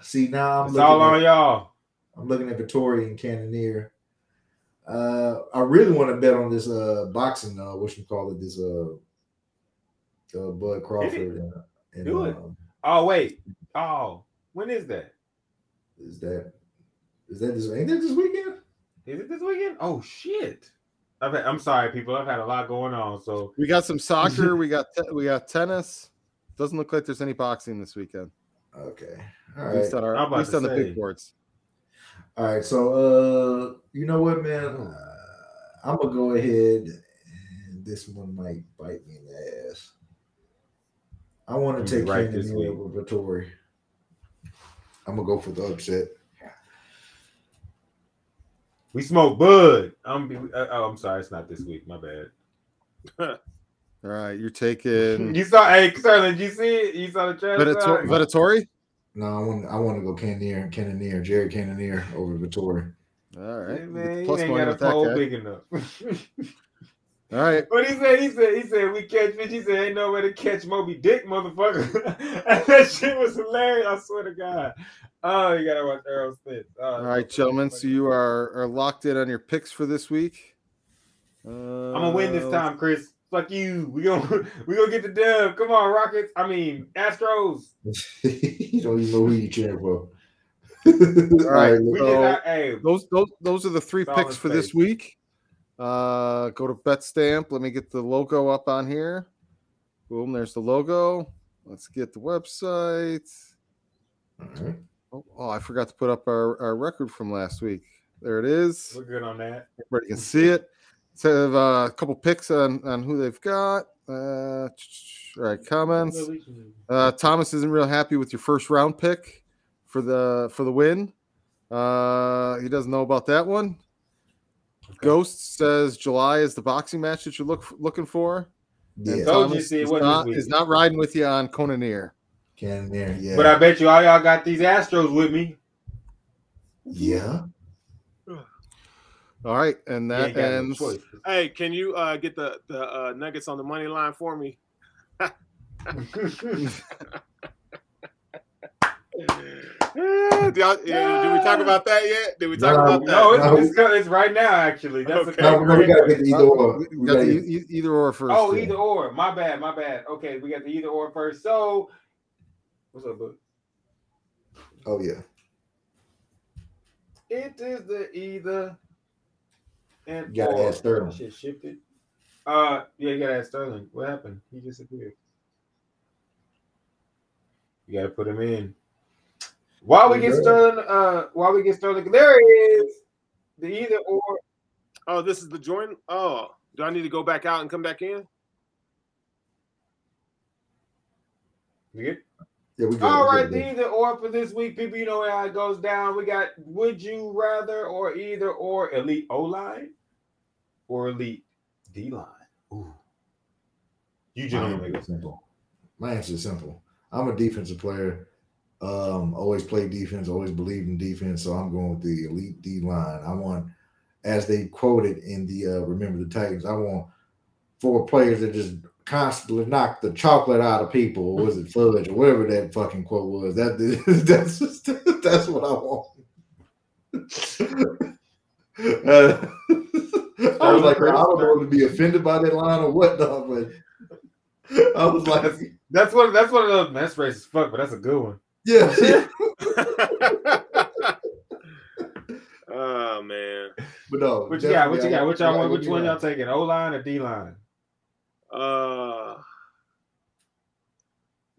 B: See now I'm
C: It's
B: looking
C: all
B: at,
C: on y'all.
B: I'm looking at Vettori and Cannonier. Uh, I really want to bet on this uh boxing. Uh, what you call it? This uh, uh Bud Crawford. And, and,
C: Do it.
B: um,
C: Oh wait. Oh, when is that?
B: is that is that this? Ain't that this weekend?
C: Is it this weekend? Oh shit. I've had, I'm sorry, people. I've had a lot going on. So
A: We got some soccer. we got te- we got tennis. Doesn't look like there's any boxing this weekend.
B: Okay. All
A: At least on our at least on the big boards.
B: All right. So uh, you know what, man? Uh, I'm gonna go ahead. And this one might bite me in the ass. I want to take
C: right
B: right
C: this week.
B: over Vettori. I'm gonna go for the upset.
C: we smoke bud. I'm. Be, uh, oh, I'm sorry. It's not this week. My bad.
A: All right, you're taking
C: You saw, hey, Sterling, did you see it? You saw the trailer?
A: Venator- Venatori.
B: No, I want I want to go Cannonier, Cannonier, Jerry Cannonier over Vettori.
A: All right,
C: Hey,
A: you get
C: man,
A: the
C: you ain't got a
A: that
C: pole big enough.
A: All right,
C: What he said, he said, he said, we catch fish. He said, ain't nowhere to catch Moby Dick, motherfucker. and that shit was hilarious. I swear to God. Oh, you gotta watch Earl Smith. Oh,
A: all right, gentlemen. So you are are locked in on your picks for this week. Uh,
C: I'm gonna win this time, Chris. Fuck you. We gonna we gonna get the dub. Come on, Rockets. I mean Astros.
B: you don't even know who you cheering for.
A: All right,
C: We
A: so
C: did not. Hey,
A: those those those are the three picks for this week. Uh, go to Betstamp. Let me get the logo up on here. Boom, there's the logo. Let's get the website.
B: All right.
A: Oh, oh, I forgot to put up our, our record from last week. There it is.
C: we're good on that.
A: Everybody can see it. Let's have uh, a couple picks on, on who they've got. Uh, all right, comments. Uh, Thomas isn't real happy with your first round pick for the for the win. Uh, he doesn't know about that one. Ghost says July is the boxing match that you're look, looking for.
B: Yeah,
A: And
C: Told you,
A: Thomas
C: see, wasn't
A: not,
C: this week.
A: is not riding with you on Conaneer.
B: Cannonier. Yeah.
C: But I bet you all y'all got these Astros with me.
B: yeah.
A: All right, and that
C: ain't got no
A: ends.
D: Hey, can you uh, get the the uh, Nuggets on the money line for me? do, y'all- yeah, did we talk about that yet? Did we talk
B: No,
D: about that?
C: no,
B: No.
C: it's, it's, it's right now. Actually, that's
D: Okay.
C: a
B: No, no, we gotta get the either or.
A: We
B: We
A: got the e- e- either or first.
C: Oh,
A: yeah.
C: either or. My bad. My bad. Okay, we got the either or first. So, what's up, bud?
B: Oh yeah.
C: It is the either and
B: You gotta
C: or.
B: ask Sterling.
C: Shit shifted. Uh, yeah, you gotta ask Sterling. What happened? He disappeared. You gotta put him in. While we get
B: Yeah.
C: Sterling, uh, while we get Sterling, there he is. The either or.
D: Oh, this is the join. Oh, do I need to go back out and come back in?
C: You good?
B: Yeah, we good.
C: All
B: we
C: right,
B: good,
C: the either or for this week, people. You know how it goes down. We got would you rather or either or elite O line or elite D line. Ooh. You gentlemen
B: answer
C: go
B: is simple. My answer is simple. I'm a defensive player. Um, always play defense, always believe in defense. So I'm going with the elite D line. I want, as they quoted in the uh, Remember the Titans, I want four players that just constantly knock the chocolate out of people. Or was it fudge or whatever that fucking quote was? That that's just, that's what I want. Uh, I was like, I don't know to be offended by that line or what, dog, but I was like,
C: That's what that's one of those that's racist fuck, but that's a good one.
B: yeah, yeah.
D: oh man.
B: but no.
C: What you got? What you got?
B: I-
C: What y'all want? Which one y'all taking? O line or D line?
D: Uh,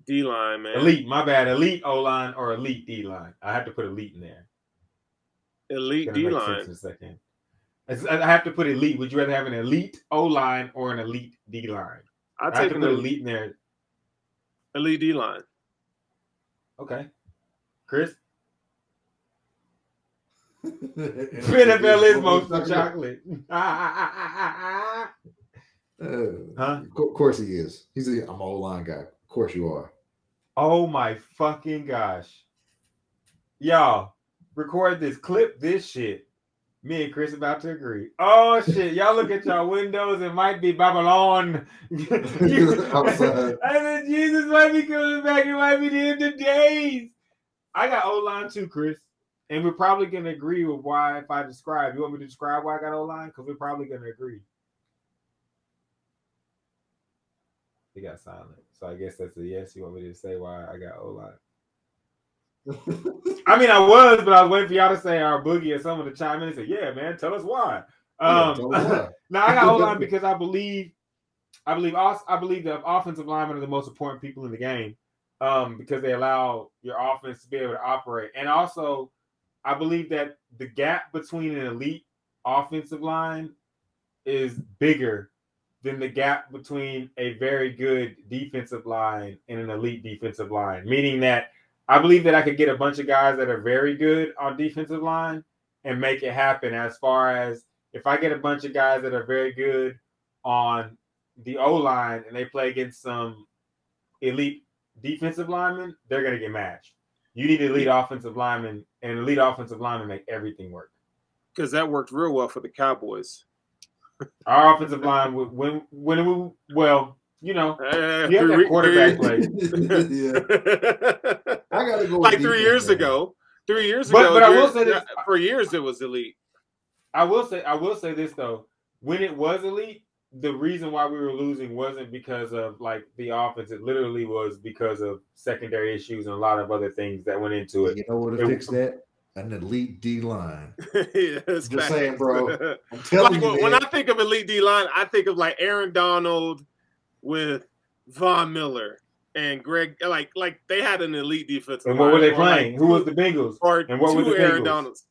D: D line, man.
C: Elite, my bad. Elite O line or elite D line. I have to put elite in there.
D: Elite D line.
C: in a second. It's- I have to put elite. Would you rather have an elite O line or an elite D line?
D: I
C: I have
D: take
C: to
D: an
C: put
D: elite,
C: elite in there.
D: elite D line.
C: Okay. Chris?
B: NFL
C: NFL is most for chocolate.
B: Uh,
C: huh?
B: of course he is. He's a I'm an old line guy. Of course you are.
C: Oh my fucking gosh. Y'all, record this, clip this shit. Me and Chris about to agree. Oh shit, y'all look at y'all windows. It might be Babylon.
B: Outside.
C: I said Jesus might be coming back. It might be the end of days. I got O line too, Chris, and we're probably gonna agree with why. If I describe, you want me to describe why I got O line? Because we're probably gonna agree. He got silent, so I guess that's a yes. You want me to say why I got O line? I mean, I was, but I was waiting for y'all to say our boogie or someone to chime in and say, "Yeah, man, tell us why." Um,
B: why.
C: now I got hold on because I believe, I believe, I believe the offensive linemen are the most important people in the game, um, because they allow your offense to be able to operate, and also, I believe that the gap between an elite offensive line is bigger than the gap between a very good defensive line and an elite defensive line. Meaning that I believe that I could get a bunch of guys that are very good on defensive line and make it happen. As far as if I get a bunch of guys that are very good on the O line and they play against some elite defensive linemen, they're gonna get matched. You need elite offensive linemen, and elite offensive linemen to make everything work.
D: Because that worked real well for the Cowboys.
C: Our offensive line, would- when when we well, you know,
D: Uh,
C: you have that
D: three-
C: quarterback
D: three-
C: play.
B: yeah. I gotta go
D: like three years
B: man.
D: ago. Three years
C: But-
D: ago,
C: but I will say this-
D: for years it was elite.
C: I will say I will say this though. When it was elite, the reason why we were losing wasn't because of like the offense. It literally was because of secondary issues and a lot of other things that went into it.
B: You know what to fix that? An elite D line.
D: yeah, it's
B: Just
D: facts.
B: saying, bro. I'm telling
D: like
B: you,
D: when, when
B: man.
D: I think of elite D line, I think of like Aaron Donald with Von Miller and Greg. Like like they had an elite defense.
C: And what were they playing? Who was the Bengals?
D: Or
C: and what were the
D: Aaron Donalds.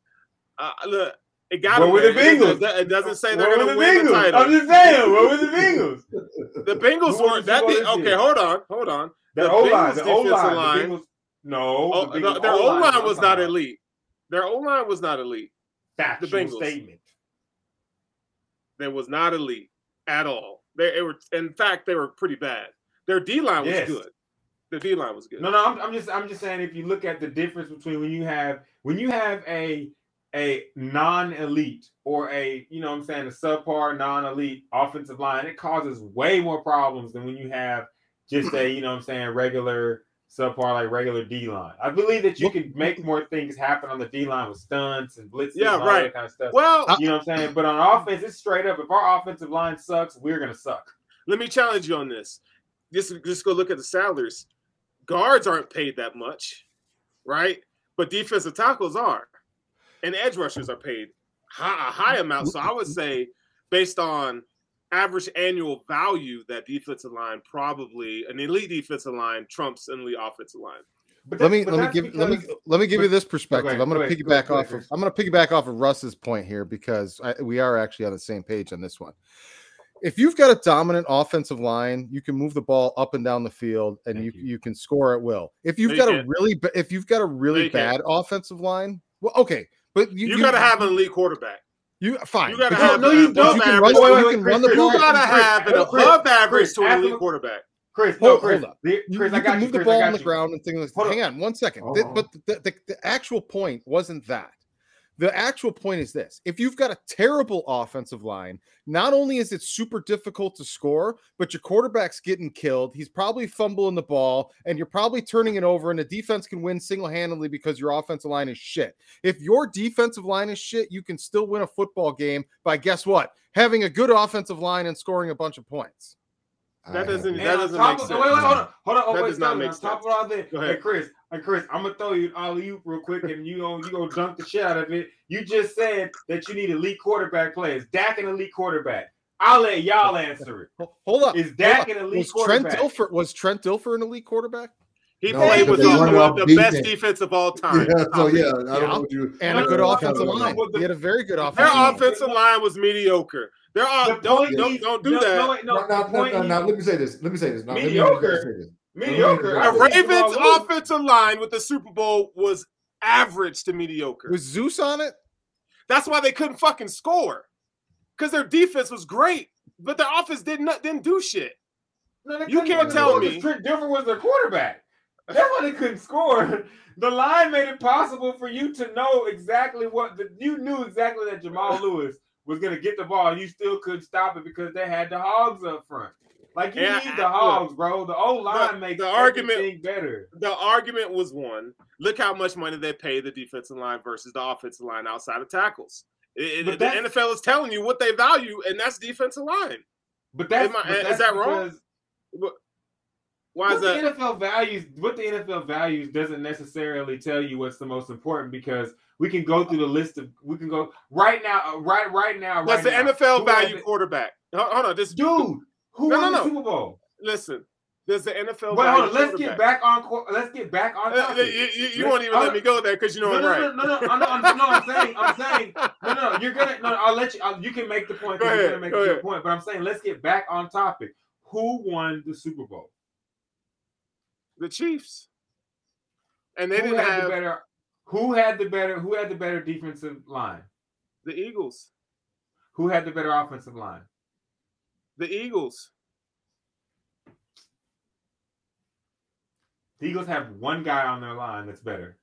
D: Uh, look, it got
C: What were the
D: there. It doesn't-
C: Bengals?
D: It doesn't say they're going
C: the
D: to win the
C: Bengals?
D: title.
C: I'm just saying. What were the Bengals?
D: the Bengals were
C: the
D: that. The,
C: this
D: okay, hold on, hold on.
C: The
D: The
C: O line.
D: Bengals
C: The O line, The Bengals. No,
D: Oh,
C: the
D: their O line was not elite. Their O line was not elite.
C: Factual
D: Bengals.
C: statement.
D: They was not elite at all. They, they were, in fact, they were pretty bad. Their D line was
C: Yes.
D: good. The D line was good.
C: No, no, I'm, I'm just I'm just saying if you look at the difference between when you have when you have a a non-elite or a you know what I'm saying a subpar non-elite offensive line, it causes way more problems than when you have just a you know what I'm saying regular subpar like regular D line. I believe that you can make more things happen on the D line with stunts and blitzes
D: Yeah,
C: and all
D: right.
C: that kind of stuff.
D: Well,
C: you know what I'm saying? But on offense, it's straight up. If our offensive line sucks, we're gonna suck.
D: let me challenge you on this. Just, just go look at the salaries. Guards aren't paid that much, right? But defensive tackles are, and edge rushers are paid high, a high amount. So I would say, based on average annual value, that defensive line probably an elite defensive line trumps an elite offensive line.
C: But
A: let me let me
C: that's
A: give let me let me give you this perspective.
C: ahead,
A: I'm going to
C: ahead, go ahead,
A: piggyback
C: go ahead,
A: off of I'm going to piggyback off of Russ's point here because I, we are actually on the same page on this one. If you've got a dominant offensive line, you can move the ball up and down the field, and you,
C: you.
A: you can score at will. If you've
D: No, you
A: got a
D: can't.
A: really if you've got a really
D: you can't.
A: bad offensive line, well, okay, but you,
D: You, got to have an elite quarterback.
A: You fine.
D: You gotta
A: but
D: have
C: no,
D: an
C: you don't.
A: You can run,
C: Wait, wait,
A: you
C: wait,
A: can
C: Chris,
A: the.
D: You got to have an above average to an elite quarterback.
C: Chris,
A: Hold-
C: no,
A: hold
C: Chris,
A: up.
C: the-
A: You,
C: Chris,
A: you
C: I got
A: can
C: you.
A: move the
C: Chris,
A: ball on the ground and things like
C: Hold
A: Hang on one second.
B: Hold
A: The- but the, the, the actual point wasn't that. The actual point is this if you've got a terrible offensive line, not only is it super difficult to score, but your quarterback's getting killed. He's probably fumbling the ball, and you're probably turning it over, and the defense can win single handedly because your offensive line is shit. If your defensive line is shit, you can still win a football game by guess what? Having a good offensive line and scoring a bunch of points.
D: That doesn't- that doesn't make
C: of-
D: sense.
C: Wait, wait, hold on, hold on. Oh,
D: That
C: wait,
D: does not
C: no,
D: make
C: on top of all that, hey. Chris, hey Chris, I'm gonna throw you all you real quick, and you gonna you gonna dunk the shit out of it. You just said that you need elite quarterback players. Dak an elite quarterback. I'll let y'all answer it.
A: Hold up.
C: Is Dak an elite
A: was Trent
C: quarterback?
A: Dilfer was Trent Dilfer an elite quarterback?
D: He
B: No,
D: played with the,
C: run
D: the best
B: defense.
D: defense of all time.
B: Yeah, so yeah, I don't know what you
A: And a good
C: no, no,
A: offensive
B: no, no,
A: line.
C: the-
A: he had a very good
D: Their
A: offensive line.
D: Their offensive line was mediocre. They're
C: The
D: don't
C: point
D: don't, don't do
C: no,
D: that.
C: No, wait, no,
B: No, no, no, no, no, Let me say this. Let me say this. No,
C: Mediocre?
B: me say this.
C: mediocre.
B: The
C: I
D: The
C: think
D: Ravens' offensive line with the Super Bowl was average to mediocre.
A: Was Zeus on it?
D: That's why they couldn't fucking score. Because their defense was great, but their offense did not didn't do shit.
C: No,
D: You can't tell me-
C: because Trent Dilfer was their quarterback. That's why they couldn't score. The line made it possible for you to know exactly what the, you knew exactly that Jamal Lewis was going to get the ball, and you still couldn't stop it because they had the hogs up front. Like you
D: Yeah,
C: need the hogs, bro. The old line
D: The-
C: makes
D: the argument-
C: better.
D: The argument was one. Look how much money they pay the defensive line versus the offensive line outside of tackles. It- it- the NFL is telling you what they value, and that's defensive line.
C: But that's,
D: I-
C: but
D: is that wrong?
C: because
D: Why is that?
C: the NFL values what the NFL values doesn't necessarily tell you what's the most important because we can go through the list of we can go right now uh, right right now
D: That's
C: right
D: the
C: now,
D: NFL value
C: the-
D: quarterback. Hold on, this
C: dude who
D: No,
C: won
D: no,
C: the. Super Bowl
D: Listen, there's the NFL
C: wait hold on let's get back on let's get back on
D: Uh,
C: topic.
D: you, you- you won't even
C: I'm-
D: let me go there because you know
C: no,
D: I'm
C: no,
D: right.
C: no, no, no, no, I'm, no, I'm saying, I'm saying, no, no, you're gonna, no, I'll let you, I'll, you can make the point.
D: Go
C: you're
D: ahead,
C: gonna make
D: go ahead.
C: point, but I'm saying, let's get back on topic. Who won the Super Bowl?
D: The Chiefs, and they
C: who
D: didn't have
C: the better? Who had the better? Who had the better defensive line?
D: the Eagles.
C: Who had the better offensive line?
D: The Eagles.
C: The Eagles have one guy on their line that's better.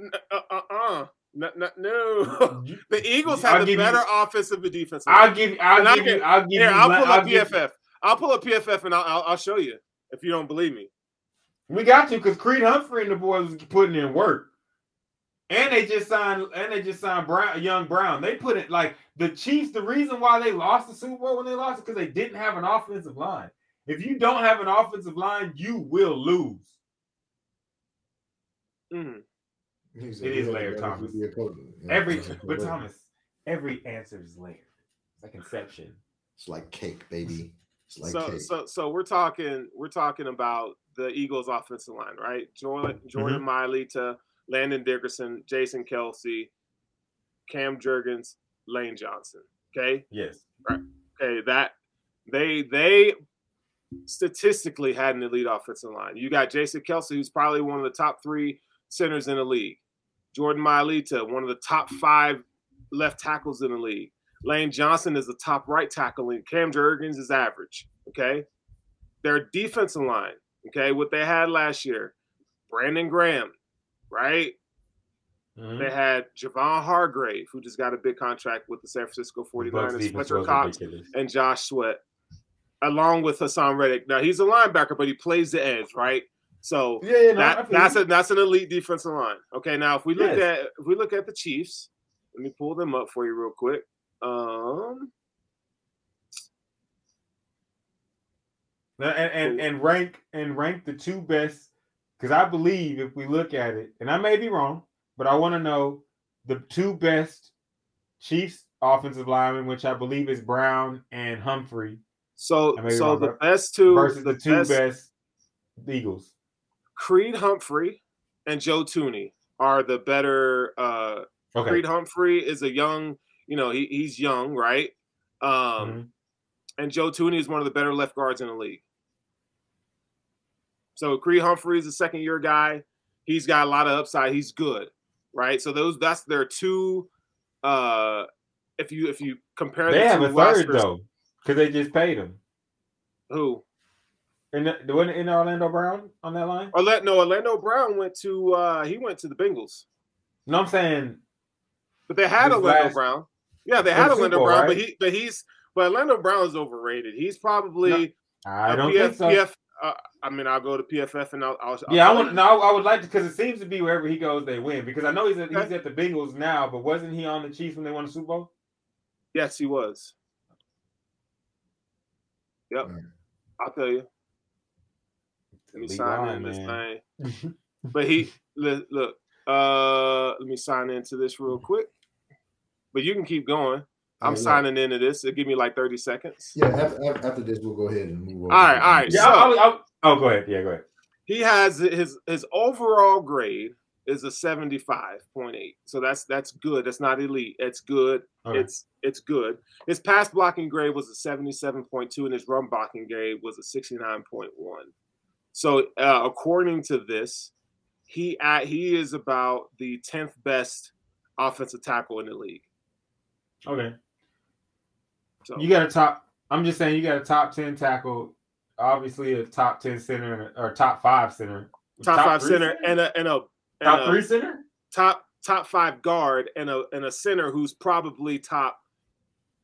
D: N- Uh uh uh. No, no, no. The Eagles
C: I'll
D: have the
C: give you-
D: better offensive and defensive.
C: I'll give you. I'll
D: And
C: give you. I'll give
D: Here,
C: you.
D: I'll pull up PFF. I'll pull up PFF and I'll, I'll I'll show you if you don't believe me.
C: We got to because Creed Humphrey and the boys was putting in work, and they just signed. And they just signed Brown, young Brown. They put it like the Chiefs. The reason why they lost the Super Bowl when they lost it because they didn't have an offensive line. If you don't have an offensive line, you will lose.
D: Mhm.
B: He said,
C: It is
B: yeah,
C: Larry Thomas.
B: would be a coach. Yeah,
C: Every but. Thomas, every answer is layered. It's like Inception.
B: It's like cake, baby. It's like
D: so
B: cake.
D: so so we're talking we're talking about the Eagles offensive line, right? Jordan Jordan Mailata to Landon Dickerson, Jason Kelce, Cam Jurgens, Lane Johnson. Okay.
C: Yes. Right.
D: Okay, that they they statistically had an elite offensive line. You got Jason Kelce, who's probably one of the top three centers in the league. Jordan Mailata, one of the top five left tackles in the league. Lane Johnson is the top right tackle, and Cam Jurgens is average. Okay, their defensive line. Okay, what they had last year, Brandon Graham, right?
C: Mhm.
D: They had Javon Hargrave, who just got a big contract with the San Francisco
C: Bucks
D: 49ers, Fletcher Cox,
C: ridiculous.
D: and Josh Sweat, along with Haason Reddick. Now he's a linebacker, but he plays the edge, right? So
C: Yeah, yeah, no,
D: that, that's
C: you.
D: a that's an elite defensive line. Okay, now if we look
C: Yes.
D: at if we look at the Chiefs, let me pull them up for you real quick. Um,
C: and, and and rank and rank the two best because I believe if we look at it, and I may be wrong, but I want to know the two best Chiefs offensive linemen, which I believe is Brown and Humphrey,
D: So
C: I may be
D: so
C: wrong,
D: the best two
C: versus the two
D: best,
C: best Eagles.
D: Creed Humphrey and Joe Thuney are the better uh
C: Okay.
D: Creed Humphrey is a young, you know, he, he's young, right? Um,
C: Mhm.
D: and Joe Thuney is one of the better left guards in the league. So Creed Humphrey is a second year guy. He's got a lot of upside. He's good, right? So those that's their two. Uh, if you if you compare
C: They
D: the
C: have
D: two
C: a third though, because they just paid him.
D: Who?
C: And the, wasn't in Orlando Brown on that line?
D: Orlando, no, Orlando Brown went to uh he went to the Bengals,
C: No, I'm saying
D: but they had Orlando
C: last-
D: Brown. Yeah, they had Orlando
C: Bowl,
D: Brown, but he but he's but Orlando Brown is overrated. He's probably
C: I
D: a
C: don't
D: PF,
C: think so.
D: PF uh, I mean, I'll go to PFF and I'll. I'll I'll
C: yeah, I want no. I would like to because it seems to be wherever he goes, they win. Because I know he's at, he's at the Bengals now, but wasn't he on the Chiefs when they won the Super Bowl?
D: Yes, he was. Yep,
B: Alright.
D: I'll tell you. Let me
C: Elite
D: sign
C: line,
D: in this
C: man.
D: thing. But he look, look. Uh, let me sign into this real quick. But you can keep going. I'm
B: Yeah, yeah.
D: signing into this. It'll give me like 30 seconds.
B: Yeah, after, after, after this, we'll go ahead and move on.
D: All right, all right.
C: Yeah.
D: So-
C: I'll, I'll, oh, go ahead. Yeah, go ahead.
D: He has his his overall grade is a 75.8. So that's that's good. That's not elite. It's good.
C: Okay.
D: It's it's good. His pass blocking grade was a 77.2 and his run blocking grade was a 69.1. So uh, according to this, he at, he is about the 10th best offensive tackle in the league.
C: Okay.
D: So
C: You got a top. I'm just saying you got a top ten tackle, obviously a top ten center or top five center.
D: top, five
C: three
D: center and a and a and
C: top
D: a
C: three center.
D: top top five guard and a and a center who's probably top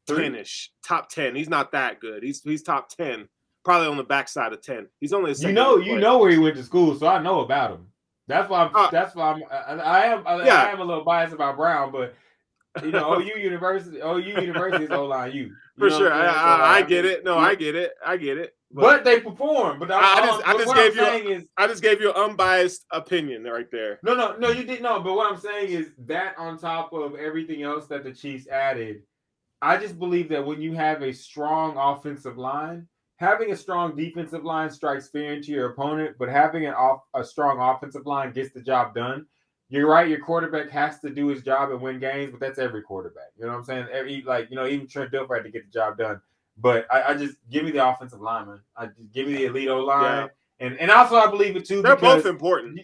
C: Three?
D: 10ish, top 10. He's not that good. He's he's top 10, probably on the backside of 10. He's only a
C: You know,
D: year
C: you
D: player.
C: know where he went to school, so I know about him. That's why I'm.
D: Uh,
C: that's why I'm. I, I am. I,
D: Yeah.
C: I am a little biased about Brown, but you know, OU University, OU University is O line U.
D: for sure. I, I, I get it. No, I get it. I get it. But,
C: But they perform. But
D: I
C: I,
D: just- I just gave
C: I'm
D: you
C: is
D: I just gave you an unbiased opinion right there.
C: No, no, no, you didn't know. But what I'm saying is that on top of everything else that the Chiefs added, I just believe that when you have a strong offensive line, having a strong defensive line strikes fear into your opponent, but having an off a strong offensive line gets the job done. You're right. Your quarterback has to do his job and win games, but that's every quarterback. You know what I'm saying? Every like you know, even Trent Dilfer had to get the job done. But I, I just give me the offensive lineman. I just give me the elite O line, and and also I believe it too.
D: They're both important.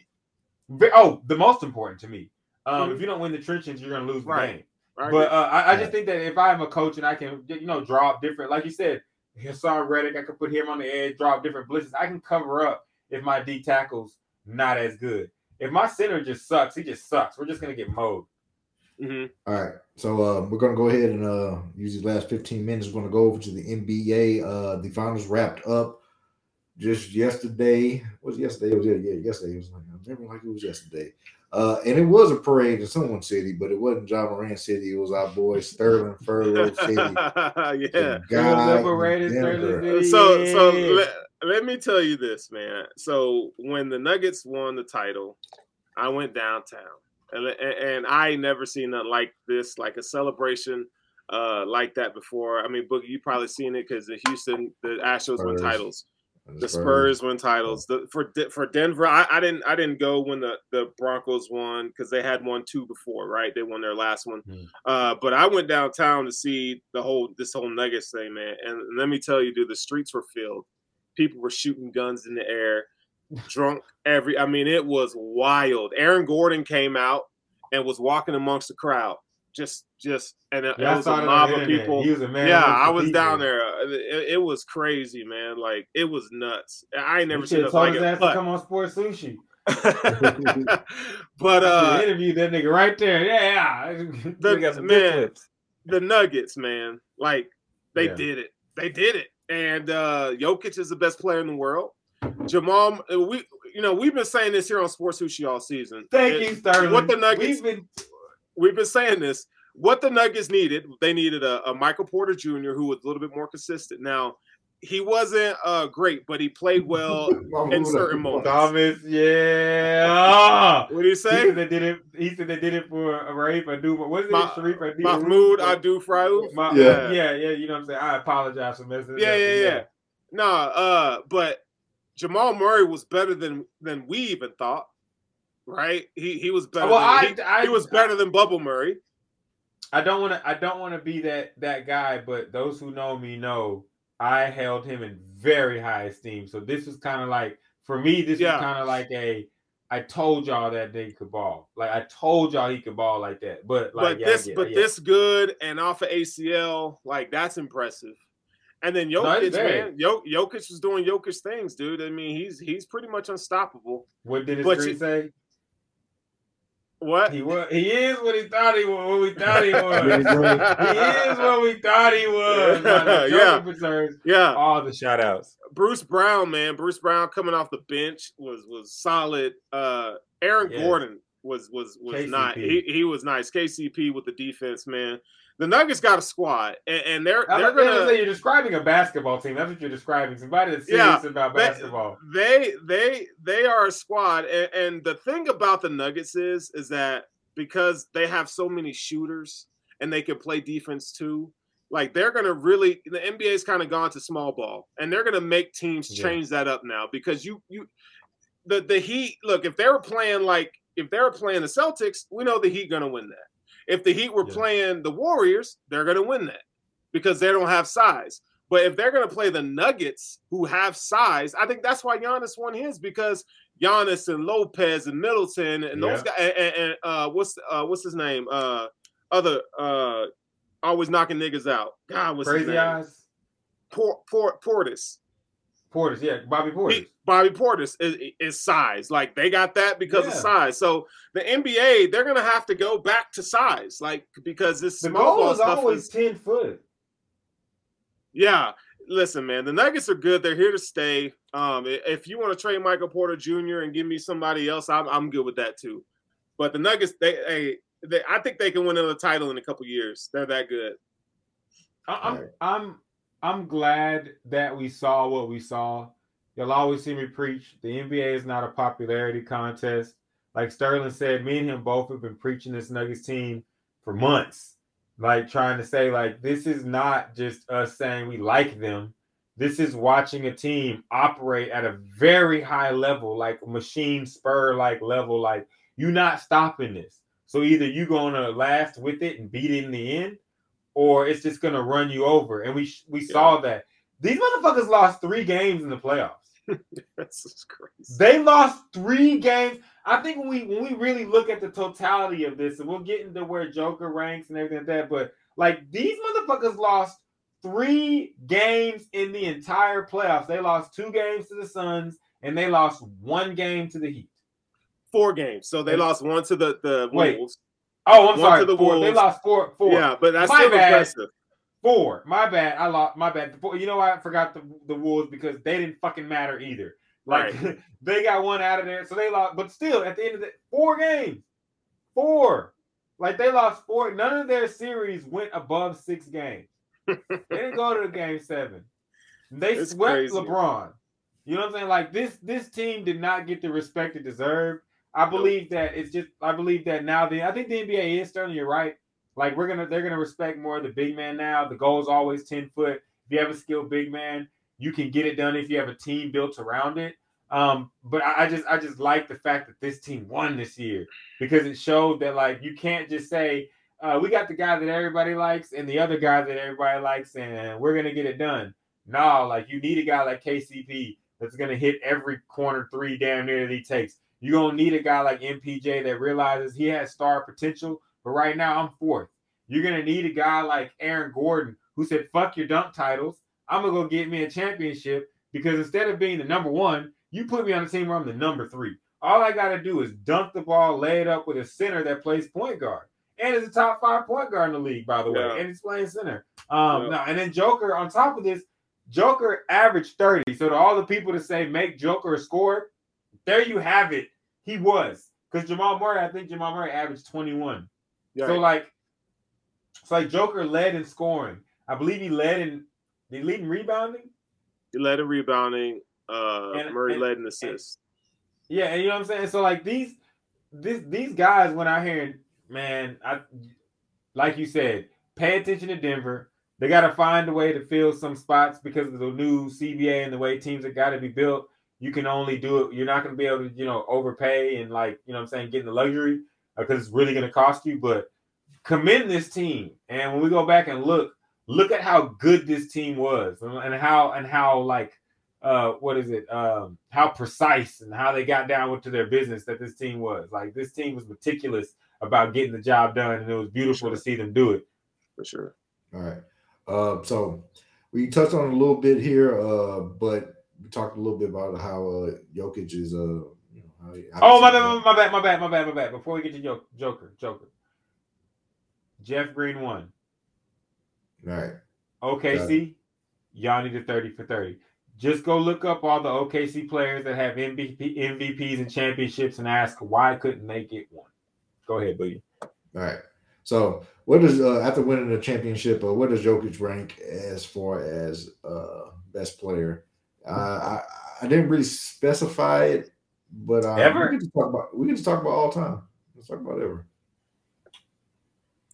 C: Oh, the most important to me. Um,
D: Mhm.
C: If you don't win the trenches, you're gonna lose the
D: Right.
C: game.
D: Right?
C: But uh, I, I just think that if I am a coach and I can, you know, drop different, like you said, Haason Reddick, I could put him on the edge, drop different blitzes. I can cover up if my D tackle's not as good. If my center just sucks, he just sucks. We're just gonna get mowed.
D: Mhm.
B: All right, so uh, we're gonna go ahead and uh, use these last 15 minutes. We're gonna go over to the NBA. Uh, the finals wrapped up just yesterday. Was it yesterday? It was yeah, yeah, yesterday. It was like I remember like it was yesterday. Uh, and it was a parade in someone's city, but it wasn't Ja Morant City. It was our boy Sterling Furlow City.
D: yeah.
B: The guy in
C: Overrated,
B: Denver.
C: Sterling City.
D: So so let, let me tell you this, man. So when the Nuggets won the title, I went downtown, and and I never seen nothing like this, like a celebration uh like that before. I mean, Boogie, you probably seen it because the Houston, the Astros won titles. The Spurs won titles. The, for for Denver, I, I didn't I didn't go when the, the Broncos won because they had won two before, right? They won their last one.
C: Hmm.
D: Uh, but I went downtown to see the whole this whole Nuggets thing, man. And let me tell you, dude, the streets were filled. People were shooting guns in the air, drunk every. I mean, it was wild. Aaron Gordon came out and was walking amongst the crowd, just just and it,
C: Yeah,
D: it was a mob of people.
C: He was a man
D: Yeah, I was
C: people.
D: down there. It, it was crazy, man. Like it was nuts. I ain't never
C: You
D: seen
C: should
D: it
C: have told
D: like
C: his ass to come on Sports Sushi.
D: but uh,
C: interview that nigga right there. Yeah, yeah.
D: The- man, the Nuggets, man, like they
C: Yeah.
D: did it. They did it. And uh Jokic is the best player in the world. Jamal, uh, we you know we've been saying this here on Sports Sushi all season.
C: Thank
D: It-
C: you, Sterling.
D: What the Nuggets?
C: We've been
D: we've been saying this. What the Nuggets needed, they needed a, a Michael Porter Jr. who was a little bit more consistent. Now, he wasn't uh great, but he played well in certain moments.
C: Thomas, yeah.
D: What did he
C: He
D: say?
C: said they did it. He said they did it for a Raif Adu. But what's it?
D: Ma-
C: Sharif Adu.
D: Mahmoud Adu Fraouf.
C: Ma-
B: Yeah.
C: yeah, yeah, You know what I'm saying? I apologize for messing. it
D: Yeah,
C: up,
D: yeah, yeah. Nah, uh, but Jamal Murray was better than than we even thought. Right? He he was better.
C: Well,
D: than,
C: I-
D: he,
C: I-
D: he was better than Bubble Murray.
C: I don't want to. I don't want to be that that guy. But those who know me know I held him in very high esteem. So this was kind of like for me. This
D: Yeah.
C: was kind of like a. I told y'all that they could ball. Like I told y'all he could ball like that. But like
D: but
C: yeah,
D: this, but
C: yeah.
D: this good and off of ACL, like that's impressive. And then Jokic, man, Jok- Jokic was doing Jokic things, dude. I mean, he's he's pretty much unstoppable.
C: What did his
D: but you-
C: say?
D: What?
C: He was. He is what he thought he was. What we thought he was.
B: Really, really?
C: he is what we thought he was. Man,
D: Yeah.
C: Joker deserves
D: yeah,
C: all the shout outs.
D: Bruce Brown, man, Bruce Brown coming off the bench was was solid. Uh, Aaron
C: Yeah.
D: Gordon was was was
C: KCP.
D: not. He he was nice. KCP with the defense, man. The Nuggets got a squad, and, and they're
C: I'm
D: they're
C: gonna
D: gonna
C: say you're describing a basketball team. That's what you're describing. Somebody that's serious
D: Yeah,
C: about basketball.
D: they they they are a squad and, and the thing about the nuggets is is that because they have so many shooters and they can play defense too like they're gonna really the nba's kind of gone to small ball and they're gonna make teams
C: Yeah.
D: change that up now because you you the the heat look if they were playing like if they were playing the celtics we know the heat gonna win that if the heat were
C: Yeah.
D: playing the warriors they're gonna win that because they don't have size but if they're going to play the Nuggets, who have size, I think that's why Giannis won his because Giannis and Lopez and Middleton and those guys and, and, and, uh, what's uh, what's his name? Uh, other uh, always knocking niggas out. God, what's his
C: Crazy
D: name?
C: eyes.
D: Por, Por, Portis.
C: Portis, yeah, Bobby Portis.
D: Bobby Portis is, is size. Like they got that because of size. So the NBA, they're gonna have to go back to size, like because this
C: the
D: small
C: goal
D: ball
C: is
D: stuff
C: always
D: is
C: ten foot.
D: Yeah, listen, man. The Nuggets are good. They're here to stay. Um, if you want to trade Michael Porter Jr. and give me somebody else, I'm I'm good with that too. But the Nuggets, they, they, they I think they can win another title in a couple years. They're that good.
C: I- I'm
B: Right.
C: I'm I'm glad that we saw what we saw. You'll always see me preach. The NBA is not a popularity contest. Like Sterling said, me and him both have been preaching this Nuggets team for months. Like trying to say, like, this is not just us saying we like them. This is watching a team operate at a very high level, like machine spur like level. Like, you're not stopping this. So either you're gonna last with it and beat it in the end, or it's just gonna run you over. And we we saw that these motherfuckers lost three games in the playoffs.
D: That's just crazy.
C: They lost three games. I think when we when we really look at the totality of this, and we'll get into where Joker ranks and everything like that, but like these motherfuckers lost three games in the entire playoffs. They lost two games to the Suns, and they lost one game to the Heat.
D: Four games. So they
C: Wait.
D: lost one to the the. Wolves.
C: Oh, I'm
D: One
C: sorry.
D: to the
C: four. They lost four. Four.
D: Yeah, but that's
C: My
D: still
C: bad.
D: impressive.
C: Four. My bad. I lost. My bad. Four- You know why I forgot the the Wolves because they didn't fucking matter either. Like they got one out of there, so they lost. But still, at the end of the four games, four. Like they lost four. None of their series went above six games. they didn't go to the game seven. They
D: It's
C: swept
D: crazy.
C: LeBron. You know what I'm saying? Like this, this team did not get the respect it deserved. I believe that it's just. I believe that now. The I think the NBA is Sterling. You're right. Like we're gonna, they're gonna respect more the big man now. The goal is always ten foot. If you have a skilled big man, you can get it done if you have a team built around it. Um, but I, I just, I just like the fact that this team won this year because it showed that like you can't just say uh, we got the guy that everybody likes and the other guy that everybody likes and we're gonna get it done. No, like you need a guy like KCP that's gonna hit every corner three damn near that he takes. You're gonna need a guy like MPJ that realizes he has star potential, but right now I'm fourth. You're gonna need a guy like Aaron Gordon who said, "Fuck your dunk titles. I'm gonna go get me a championship because instead of being the number one, you put me on the team where I'm the number three. All I gotta do is dunk the ball, lay it up with a center that plays point guard, and is a top five point guard in the league, by the way,
D: Yeah.
C: and he's playing center. Um,
D: Yeah.
C: now, and then Joker on top of this, Joker averaged 30. So to all the people to say make Joker a scorer, there you have it. He was because Jamal Murray, I think Jamal Murray averaged 21.
D: Yeah.
C: So like, it's like Joker led in scoring. I believe he led in. Did he lead in rebounding?
D: He led in rebounding. Uh,
C: And-
D: Murray
C: and-
D: led in assists.
C: Yeah, and you know what I'm saying. So like these, this these guys went out here and man, I like you said, pay attention to Denver. They got to find a way to fill some spots because of the new CBA and the way teams have got to be built. You can only do it. You're not going to be able to, you know, overpay and like, you know, what I'm saying, get the luxury because it's really going to cost you. But commend this team, and when we go back and look, look at how good this team was, and, and how and how like uh what is it um how precise and how they got down with to their business that this team was like this team was meticulous about getting the job done and it was beautiful to see them do it
D: for sure.
B: All right. Uh, so we touched on it a little bit here, uh, but we talked a little bit about how uh, Jokic is. Uh, you know, how, he- how
C: oh my bad, my bad my bad my bad my bad before we get to Jo- joker joker jeff green won
B: All right.
C: okc y'all need a 30 for 30 just go look up all the okc players that have MVP, mvps and championships and ask why couldn't they get one go ahead boogie
B: All right. So, what does uh, after winning the championship, uh, what does Jokic rank as far as uh, best player? Uh, I I didn't really specify it, but uh,
C: Ever?
B: we can just talk about we can just talk about all time. Let's talk about ever.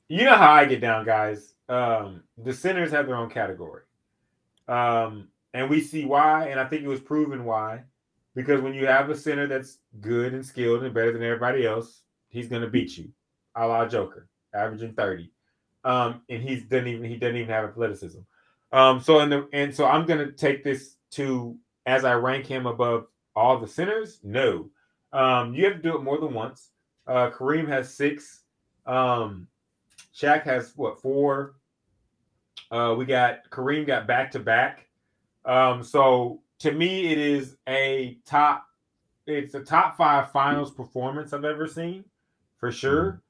C: you know how I get down, guys. Um, the centers have their own category. Um, and we see why, and I think it was proven why. Because when you have a center that's good and skilled and better than everybody else, he's gonna beat you. A la Joker, averaging 30. Um, and he's doesn't even he doesn't even have athleticism. Um, so in the and so I'm gonna take this to as I rank him above all the centers. No. Um, you have to do it more than once. Uh Kareem has six. Um Shaq has what four? Uh, we got Kareem got back to back. Um, so to me, it is a top. It's a top five finals performance I've ever seen, for sure.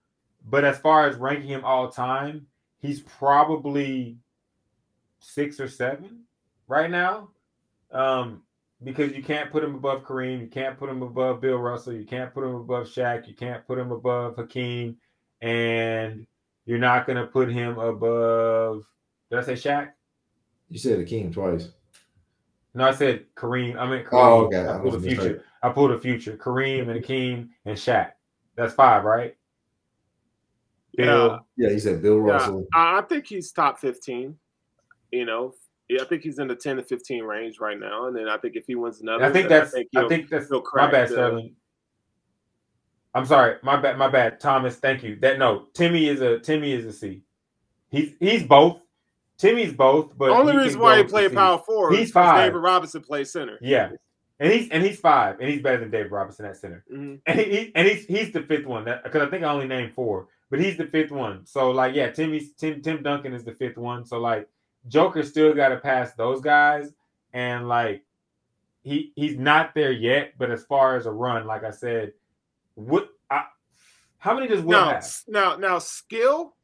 C: But as far as ranking him all time, he's probably six or seven right now. Um, because you can't put him above Kareem, you can't put him above Bill Russell, you can't put him above Shaq, you can't put him above Hakeem, and you're not gonna put him above. Did I say Shaq?
B: You said Akeem twice.
C: No, I said Kareem. I meant Kareem.
B: Oh, okay.
C: I
B: I
C: pulled a
B: was
C: future.
B: mistaken.
C: I pulled a future. Kareem and Hakeem and Shaq. That's five, right? Bill.
B: Yeah, he said Bill Russell.
D: I I think he's top 15. You know, yeah, I think he's in the 10 to 15 range right now. And then I think if he wins another,
C: I think that's. I
D: he'll-
C: think that's. My bad, Sterling. I'm sorry. My bad. My bad. Thomas. Thank you. That no. Timmy is a. Timmy is a C. He's he's both. Timmy's both. But
D: only reason why he played power forward
C: He's five.
D: David Robinson plays center.
C: Yeah, and he's and he's five, and he's better than David Robinson at center.
D: Mhm.
C: And he, and he's he's the fifth one because I think I only named four, but he's the fifth one. So like yeah, Timmy's Tim Tim Duncan is the fifth one. So like Joker still got to pass those guys, and like he he's not there yet. But as far as a run, like I said, what I, how many does Will
D: Now,
C: have?
D: now, now, skill,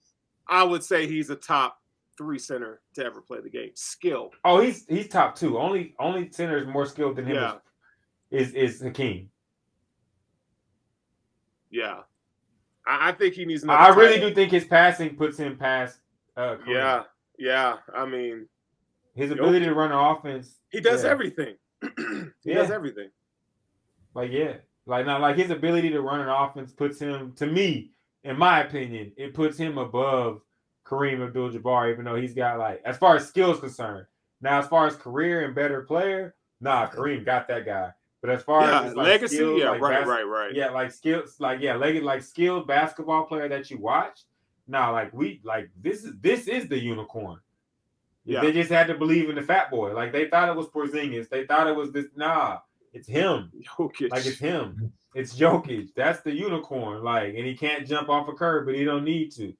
D: I would say he's a top three center to ever play the game. Skill.
C: Oh, he's he's top two. Only only center is more skilled than him
D: Yeah.
C: is is Hakeem.
D: Yeah. I, I think he needs.
C: I really do think his passing puts him past. Uh,
D: Yeah. Yeah. I mean,
C: his ability to run an offense.
D: he does
C: yeah.
D: everything. he
C: Yeah.
D: does everything.
C: Like yeah, like not like his ability to run an offense puts him to me, in my opinion, it puts him above Kareem Abdul-Jabbar, even though he's got like as far as skills concerned. Now, as far as career and better player, nah, Kareem got that guy. But as far
D: Yeah.
C: as like,
D: Legacy. yeah.
C: like,
D: right.
C: bas-
D: right. Right.
C: Yeah, like skills, like yeah, like like skilled basketball player that you watch. Nah, like we like this is this is the unicorn.
D: Yeah.
C: They just had to believe in the fat boy. Like they thought it was Porzingis. They thought it was this. Nah, it's him.
D: Jokic.
C: Like it's him. It's Jokic. That's the unicorn. Like, and he can't jump off a curb, but he don't need to.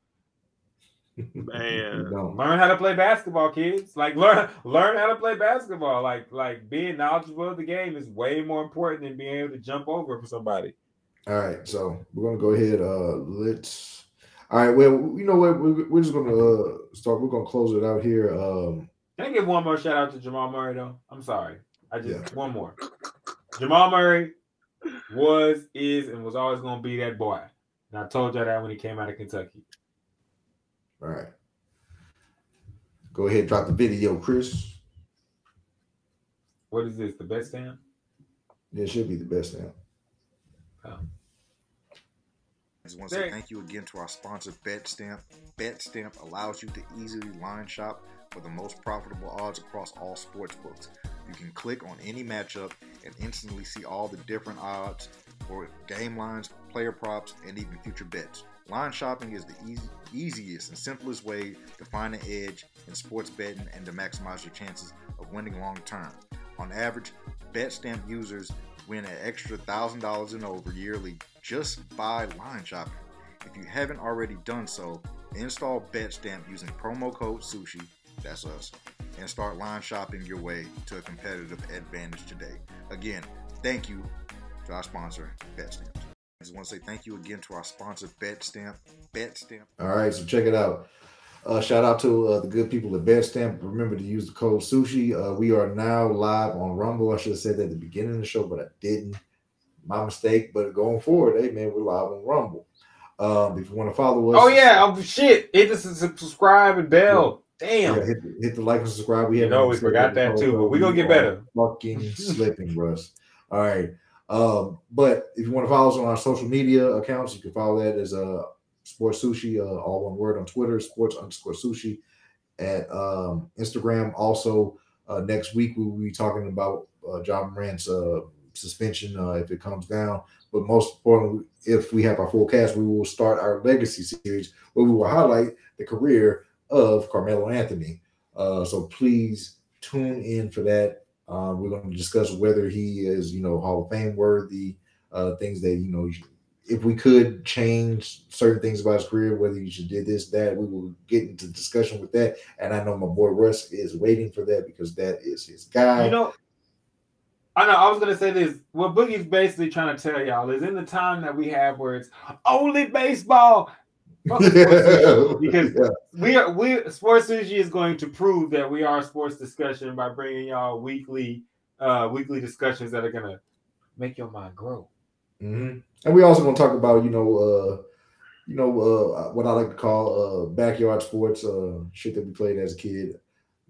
D: Man.
C: Learn how to play basketball, kids. Like learn learn how to play basketball. Like like being knowledgeable of the game is way more important than being able to jump over for somebody.
B: All right, so we're gonna go ahead. Uh, let's. All right, well, you know what? We're, we're just gonna uh start. We're gonna close it out here. Um,
C: Can I give one more shout out to Jamal Murray though? I'm sorry. I just
B: Yeah.
C: one more. Jamal Murray was, is, and was always gonna be that boy. And I told y'all that when he came out of Kentucky.
B: all right. Go ahead, drop the video, Chris.
C: What is this? The best stamp?
B: It should be the best now.
E: I just want to say thank you again to our sponsor, BetStamp. BetStamp allows you to easily line shop for the most profitable odds across all sports books. You can click on any matchup and instantly see all the different odds for game lines, player props, and even future bets. Line shopping is the easy, easiest and simplest way to find an edge in sports betting and to maximize your chances of winning long term. On average, BetStamp users win an extra $1,000 and over yearly just by line shopping. If you haven't already done so, install BetStamp using promo code SUSHI, that's us, and start line shopping your way to a competitive advantage today. Again, thank you to our sponsor, BetStamp. I just want to say thank you again to our sponsor, BetStamp. BetStamp.
B: All right, so check it out. Uh, shout out to uh, the good people at BetStamp. Remember to use the code sushi. Uh, we are now live on Rumble. I should have said that at the beginning of the show, but I didn't. My mistake. But going forward, hey man, we're live on Rumble. Um, if you want to follow us,
C: Oh yeah, oh shit! Hit the subscribe and bell. Damn.
B: yeah, hit, the- hit the like and subscribe. We haven't
C: know, forgot that too, but we gonna get better.
B: Fucking slipping, Russ. All right. Um, but if you want to follow us on our social media accounts, you can follow that as uh Sports Sushi, uh, all one word on Twitter, Sports underscore Sushi, at um, Instagram. Also, uh, next week we will be talking about uh, Ja Morant's uh, suspension uh, if it comes down. But most importantly, if we have our full cast, we will start our legacy series where we will highlight the career of Carmelo Anthony. Uh, so please tune in for that. Um, we're going to discuss whether he is, you know, Hall of Fame worthy. Things that you know, if we could change certain things about his career, whether you should did this, that, we will get into discussion with that. And I know my boy Russ is waiting for that because that is his guy.
C: You know, I know. I was gonna say this. What Boogie's basically trying to tell y'all is in the time that we have where it's only baseball. fuck sports sushi. because
B: Yeah.
C: we are we sports sushi is going to prove that we are a sports discussion by bringing y'all weekly uh weekly discussions that are gonna make your mind grow.
B: Hmm And we also going to talk about, you know, uh, you know, uh, what I like to call uh, backyard sports, uh, shit that we played as a kid.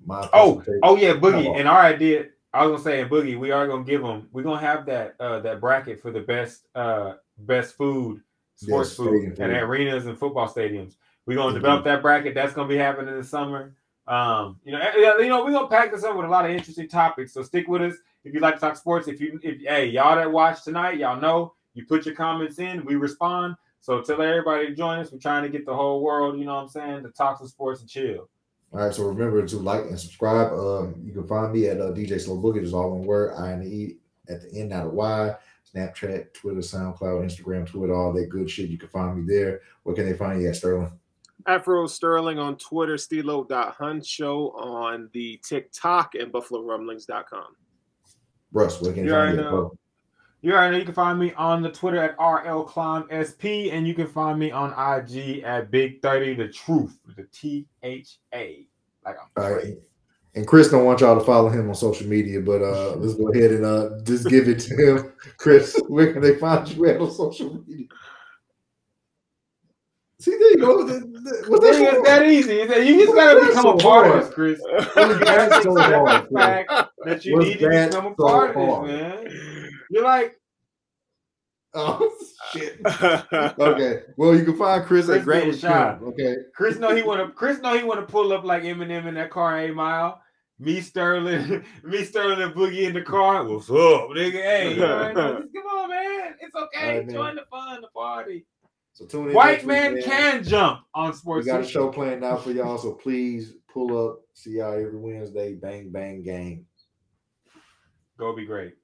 B: My
C: Oh, oh yeah, Boogie. And our idea, I was gonna say, in Boogie, we are gonna give them. We're gonna have that uh that bracket for the best uh best food, sports
B: Yes,
C: food, and arenas and football stadiums. We're gonna
B: Mhm.
C: develop that bracket. That's gonna be happening this summer. Um, you know, eh, eh, you know, we're gonna pack this up with a lot of interesting topics. So stick with us if you like to talk sports. If you, if hey, y'all that watch tonight, y'all know you put your comments in, we respond. So tell everybody to join us. We're trying to get the whole world, you know what I'm saying, to talk some sports and chill.
B: All right, so remember to like and subscribe. Um, you can find me at uh, DJ Slow Boogie. It's all one word, I and E at the end, not a Y. Snapchat, Twitter, SoundCloud, Instagram, Twitter, all that good shit. You can find me there. Where can they find you at, Sterling?
D: Afro Sterling on Twitter, Stilo.Huncho on the TikTok, and BuffaloRumblings.com.
B: Russ, where can they
C: You
B: find
C: already
B: you at,
C: know.
B: bro?
C: You already know you can find me on the Twitter at RLClimeSP, and you can find me on IG at Big 30 The Truth, the T H A. Like I'm
B: All right. And Chris don't want y'all to follow him on social media, but uh let's go ahead and uh just give it to him. Chris, where can they find you at on social media? See, there you go. What's
C: It ain't that easy. You just gotta
B: What's
C: become a
B: so
C: part of this, Chris.
B: That so hard,
C: the fact that you need to become a
B: so
C: part of this, man. You're like,
B: Oh shit. Okay. Well, you can find Chris
C: Chris
B: at Grant with
C: shot.
B: Okay.
C: Chris know he wanna Chris know he wanna pull up like Eminem in that car eight mile. Me Sterling, me Sterling and Boogie in the car. What's up, nigga? Hey, you know, what I mean? Just come on, man. It's okay.
B: Right, man.
C: Join the fun, the party.
B: So tune in.
C: White man can jump on
B: We
C: sports.
B: got a show planned out for y'all, so please pull up. See y'all every Wednesday. Bang bang gang.
C: Go be great.